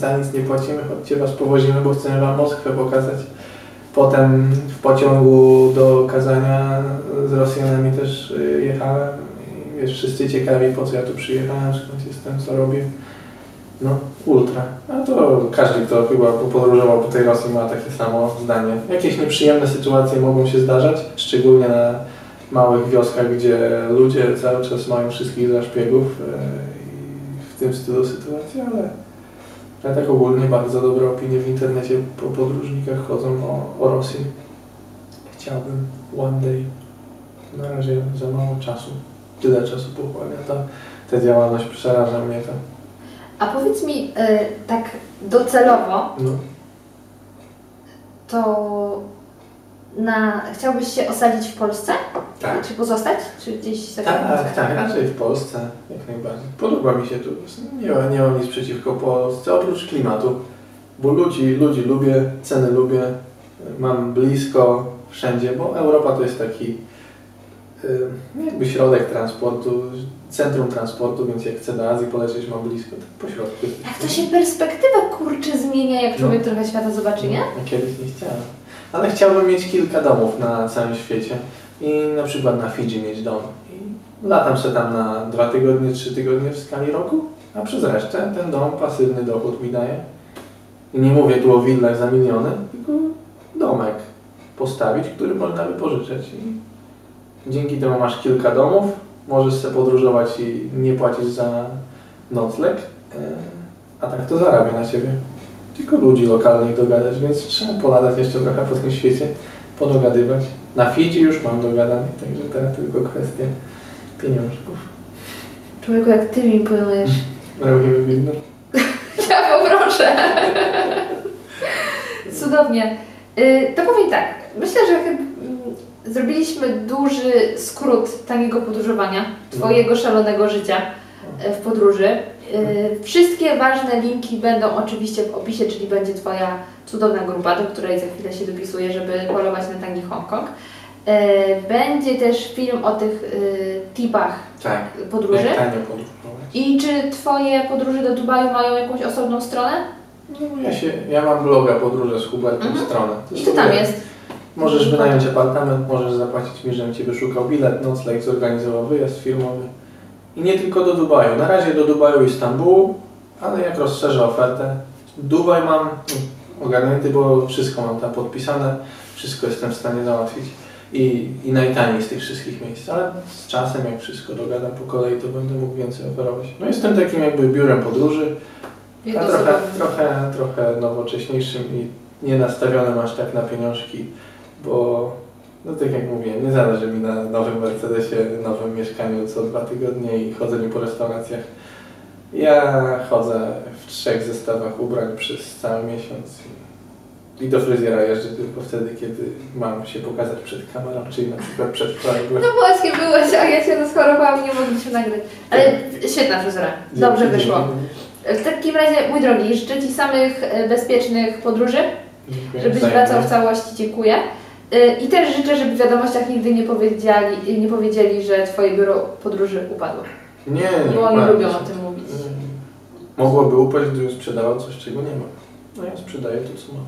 za nic nie płacimy, chodźcie was powozimy, bo chcemy wam Moskwę pokazać. Potem w pociągu do Kazania z Rosjanami też y, jechałem i wiesz, wszyscy ciekawi po co ja tu przyjechałem, skąd jestem, co robię. No, ultra. A to każdy, kto chyba podróżował po tej Rosji ma takie samo zdanie. Jakieś nieprzyjemne sytuacje mogą się zdarzać, szczególnie na małych wioskach, gdzie ludzie cały czas mają wszystkich za szpiegów e, i w tym stylu sytuacji, ale ja tak ogólnie bardzo dobre opinie w internecie po podróżnikach chodzą o, o Rosji. Chciałbym one day. Na razie za mało czasu. Tyle czasu pochłania ta, ta działalność, przeraża mnie to. A powiedz mi y, tak docelowo, No. to na, chciałbyś się osadzić w Polsce? Tak. Czy pozostać? Czy gdzieś za Tak, granicą? tak, raczej w Polsce, jak najbardziej. Podoba mi się tu. Nie, nie mam nic przeciwko Polsce, oprócz klimatu. Bo ludzi, ludzi lubię, ceny lubię, mam blisko wszędzie, bo Europa to jest taki y, jakby środek transportu, centrum transportu, więc jak chcę do Azji polecieć, mam blisko, to po środku jest. Jak to się perspektywa kurczę zmienia, jak człowiek trochę świata zobaczy, nie? Ja kiedyś nie chciałem. Ale chciałbym mieć kilka domów na całym świecie i na przykład na Fidżi mieć dom. I latam sobie tam na dwa tygodnie, trzy tygodnie w skali roku, a przez resztę ten dom pasywny dochód mi daje. I nie mówię tu o willach za miliony, tylko domek postawić, który można wypożyczać. I dzięki temu masz kilka domów, możesz sobie podróżować i nie płacić za nocleg, e, a tak to zarabia na Ciebie tylko ludzi lokalnych dogadać, więc trzeba polatać jeszcze trochę po tym świecie, podogadywać. Na Fidżi już mam dogadane, także teraz tylko kwestia pieniążków. Człowieku, jak ty mi imponujesz. Robimy winno. Ja poproszę. Cudownie. Y, To powiem tak. Myślę, że mm, zrobiliśmy duży skrót taniego podróżowania, Twojego szalonego życia y, w podróży. Y, Wszystkie ważne linki będą oczywiście w opisie, czyli będzie Twoja cudowna grupa, do której za chwilę się dopisuję, żeby polować na tangi Hongkong. Y, Będzie też film o tych y, tipach Tak, podróży. jak. I czy Twoje podróże do Dubaju mają jakąś osobną stronę? No, ja, się, ja mam bloga podróże z Hubertem Mhm. stronę. I to tam jest. Możesz wynająć apartament, możesz zapłacić mi, żebym Ci wyszukał bilet, nocleg, zorganizował wyjazd firmowy. I nie tylko do Dubaju. Na razie do Dubaju i Stambułu, ale jak rozszerzę ofertę, Dubaj mam ogarnięty, bo wszystko mam tam podpisane, wszystko jestem w stanie załatwić. I, I najtaniej z tych wszystkich miejsc, ale z czasem jak wszystko dogadam po kolei, to będę mógł więcej oferować. No jestem takim jakby biurem podróży, a trochę, trochę, trochę nowocześniejszym i nie nastawionym aż tak na pieniążki, bo no tak jak mówię, nie zależy mi na nowym Mercedesie, nowym mieszkaniu co dwa tygodnie i chodzeniu po restauracjach. Ja chodzę w trzech zestawach ubrań przez cały miesiąc i do fryzjera jeżdżę tylko wtedy, kiedy mam się pokazać przed kamerą, czyli na przykład przed wczoraj byłem. No właśnie byłeś, a ja się rozchorowałam i nie mogliśmy nagrać. Ale świetna fryzura. Dobrze Dzięki, wyszło. W takim razie, mój drogi, życzę Ci samych e, bezpiecznych podróży, Dziękuję. żebyś wracał w całości, dziękuję. E, I też życzę, żeby w wiadomościach nigdy nie powiedzieli, nie powiedzieli że Twoje biuro podróży upadło. Nie, nie. Bo oni lubią o tym mówić. Mogłoby upaść, gdybym sprzedawał coś, czego nie ma. No ja sprzedaję to, co mam.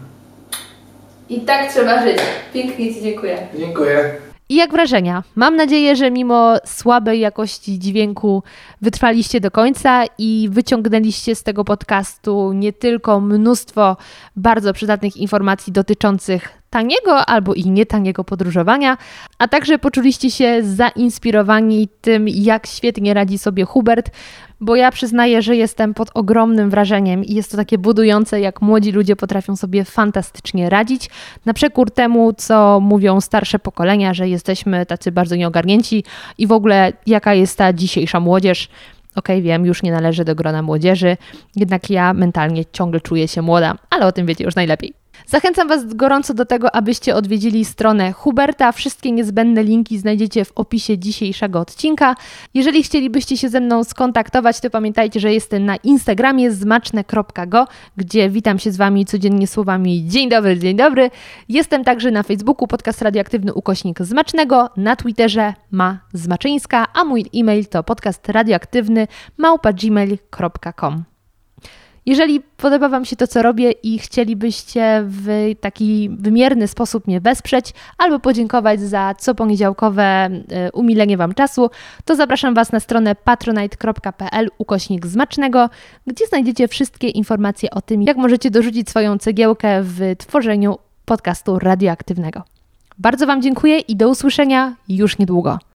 I tak trzeba żyć. Pięknie Ci dziękuję. Dziękuję. I jak wrażenia? Mam nadzieję, że mimo słabej jakości dźwięku wytrwaliście do końca i wyciągnęliście z tego podcastu nie tylko mnóstwo bardzo przydatnych informacji dotyczących taniego albo i nietaniego podróżowania, a także poczuliście się zainspirowani tym, jak świetnie radzi sobie Hubert, bo ja przyznaję, że jestem pod ogromnym wrażeniem i jest to takie budujące, jak młodzi ludzie potrafią sobie fantastycznie radzić, na przekór temu, co mówią starsze pokolenia, że jesteśmy tacy bardzo nieogarnięci i w ogóle jaka jest ta dzisiejsza młodzież. Okej, wiem, już nie należę do grona młodzieży, jednak ja mentalnie ciągle czuję się młoda, ale o tym wiecie już najlepiej. Zachęcam Was gorąco do tego, abyście odwiedzili stronę Huberta. Wszystkie niezbędne linki znajdziecie w opisie dzisiejszego odcinka. Jeżeli chcielibyście się ze mną skontaktować, to pamiętajcie, że jestem na Instagramie zmaczne.go, gdzie witam się z Wami codziennie słowami dzień dobry, dzień dobry. Jestem także na Facebooku podcast radioaktywny ukośnik zmacznego, na Twitterze ma zmaczyńska, a mój e-mail to podcast radioaktywny małpa gmail.com. Jeżeli podoba Wam się to, co robię i chcielibyście w taki wymierny sposób mnie wesprzeć albo podziękować za co poniedziałkowe e, umilenie Wam czasu, to zapraszam Was na stronę patronite.pl ukośnik zmacznego, gdzie znajdziecie wszystkie informacje o tym, jak możecie dorzucić swoją cegiełkę w tworzeniu podcastu radioaktywnego. Bardzo Wam dziękuję i do usłyszenia już niedługo.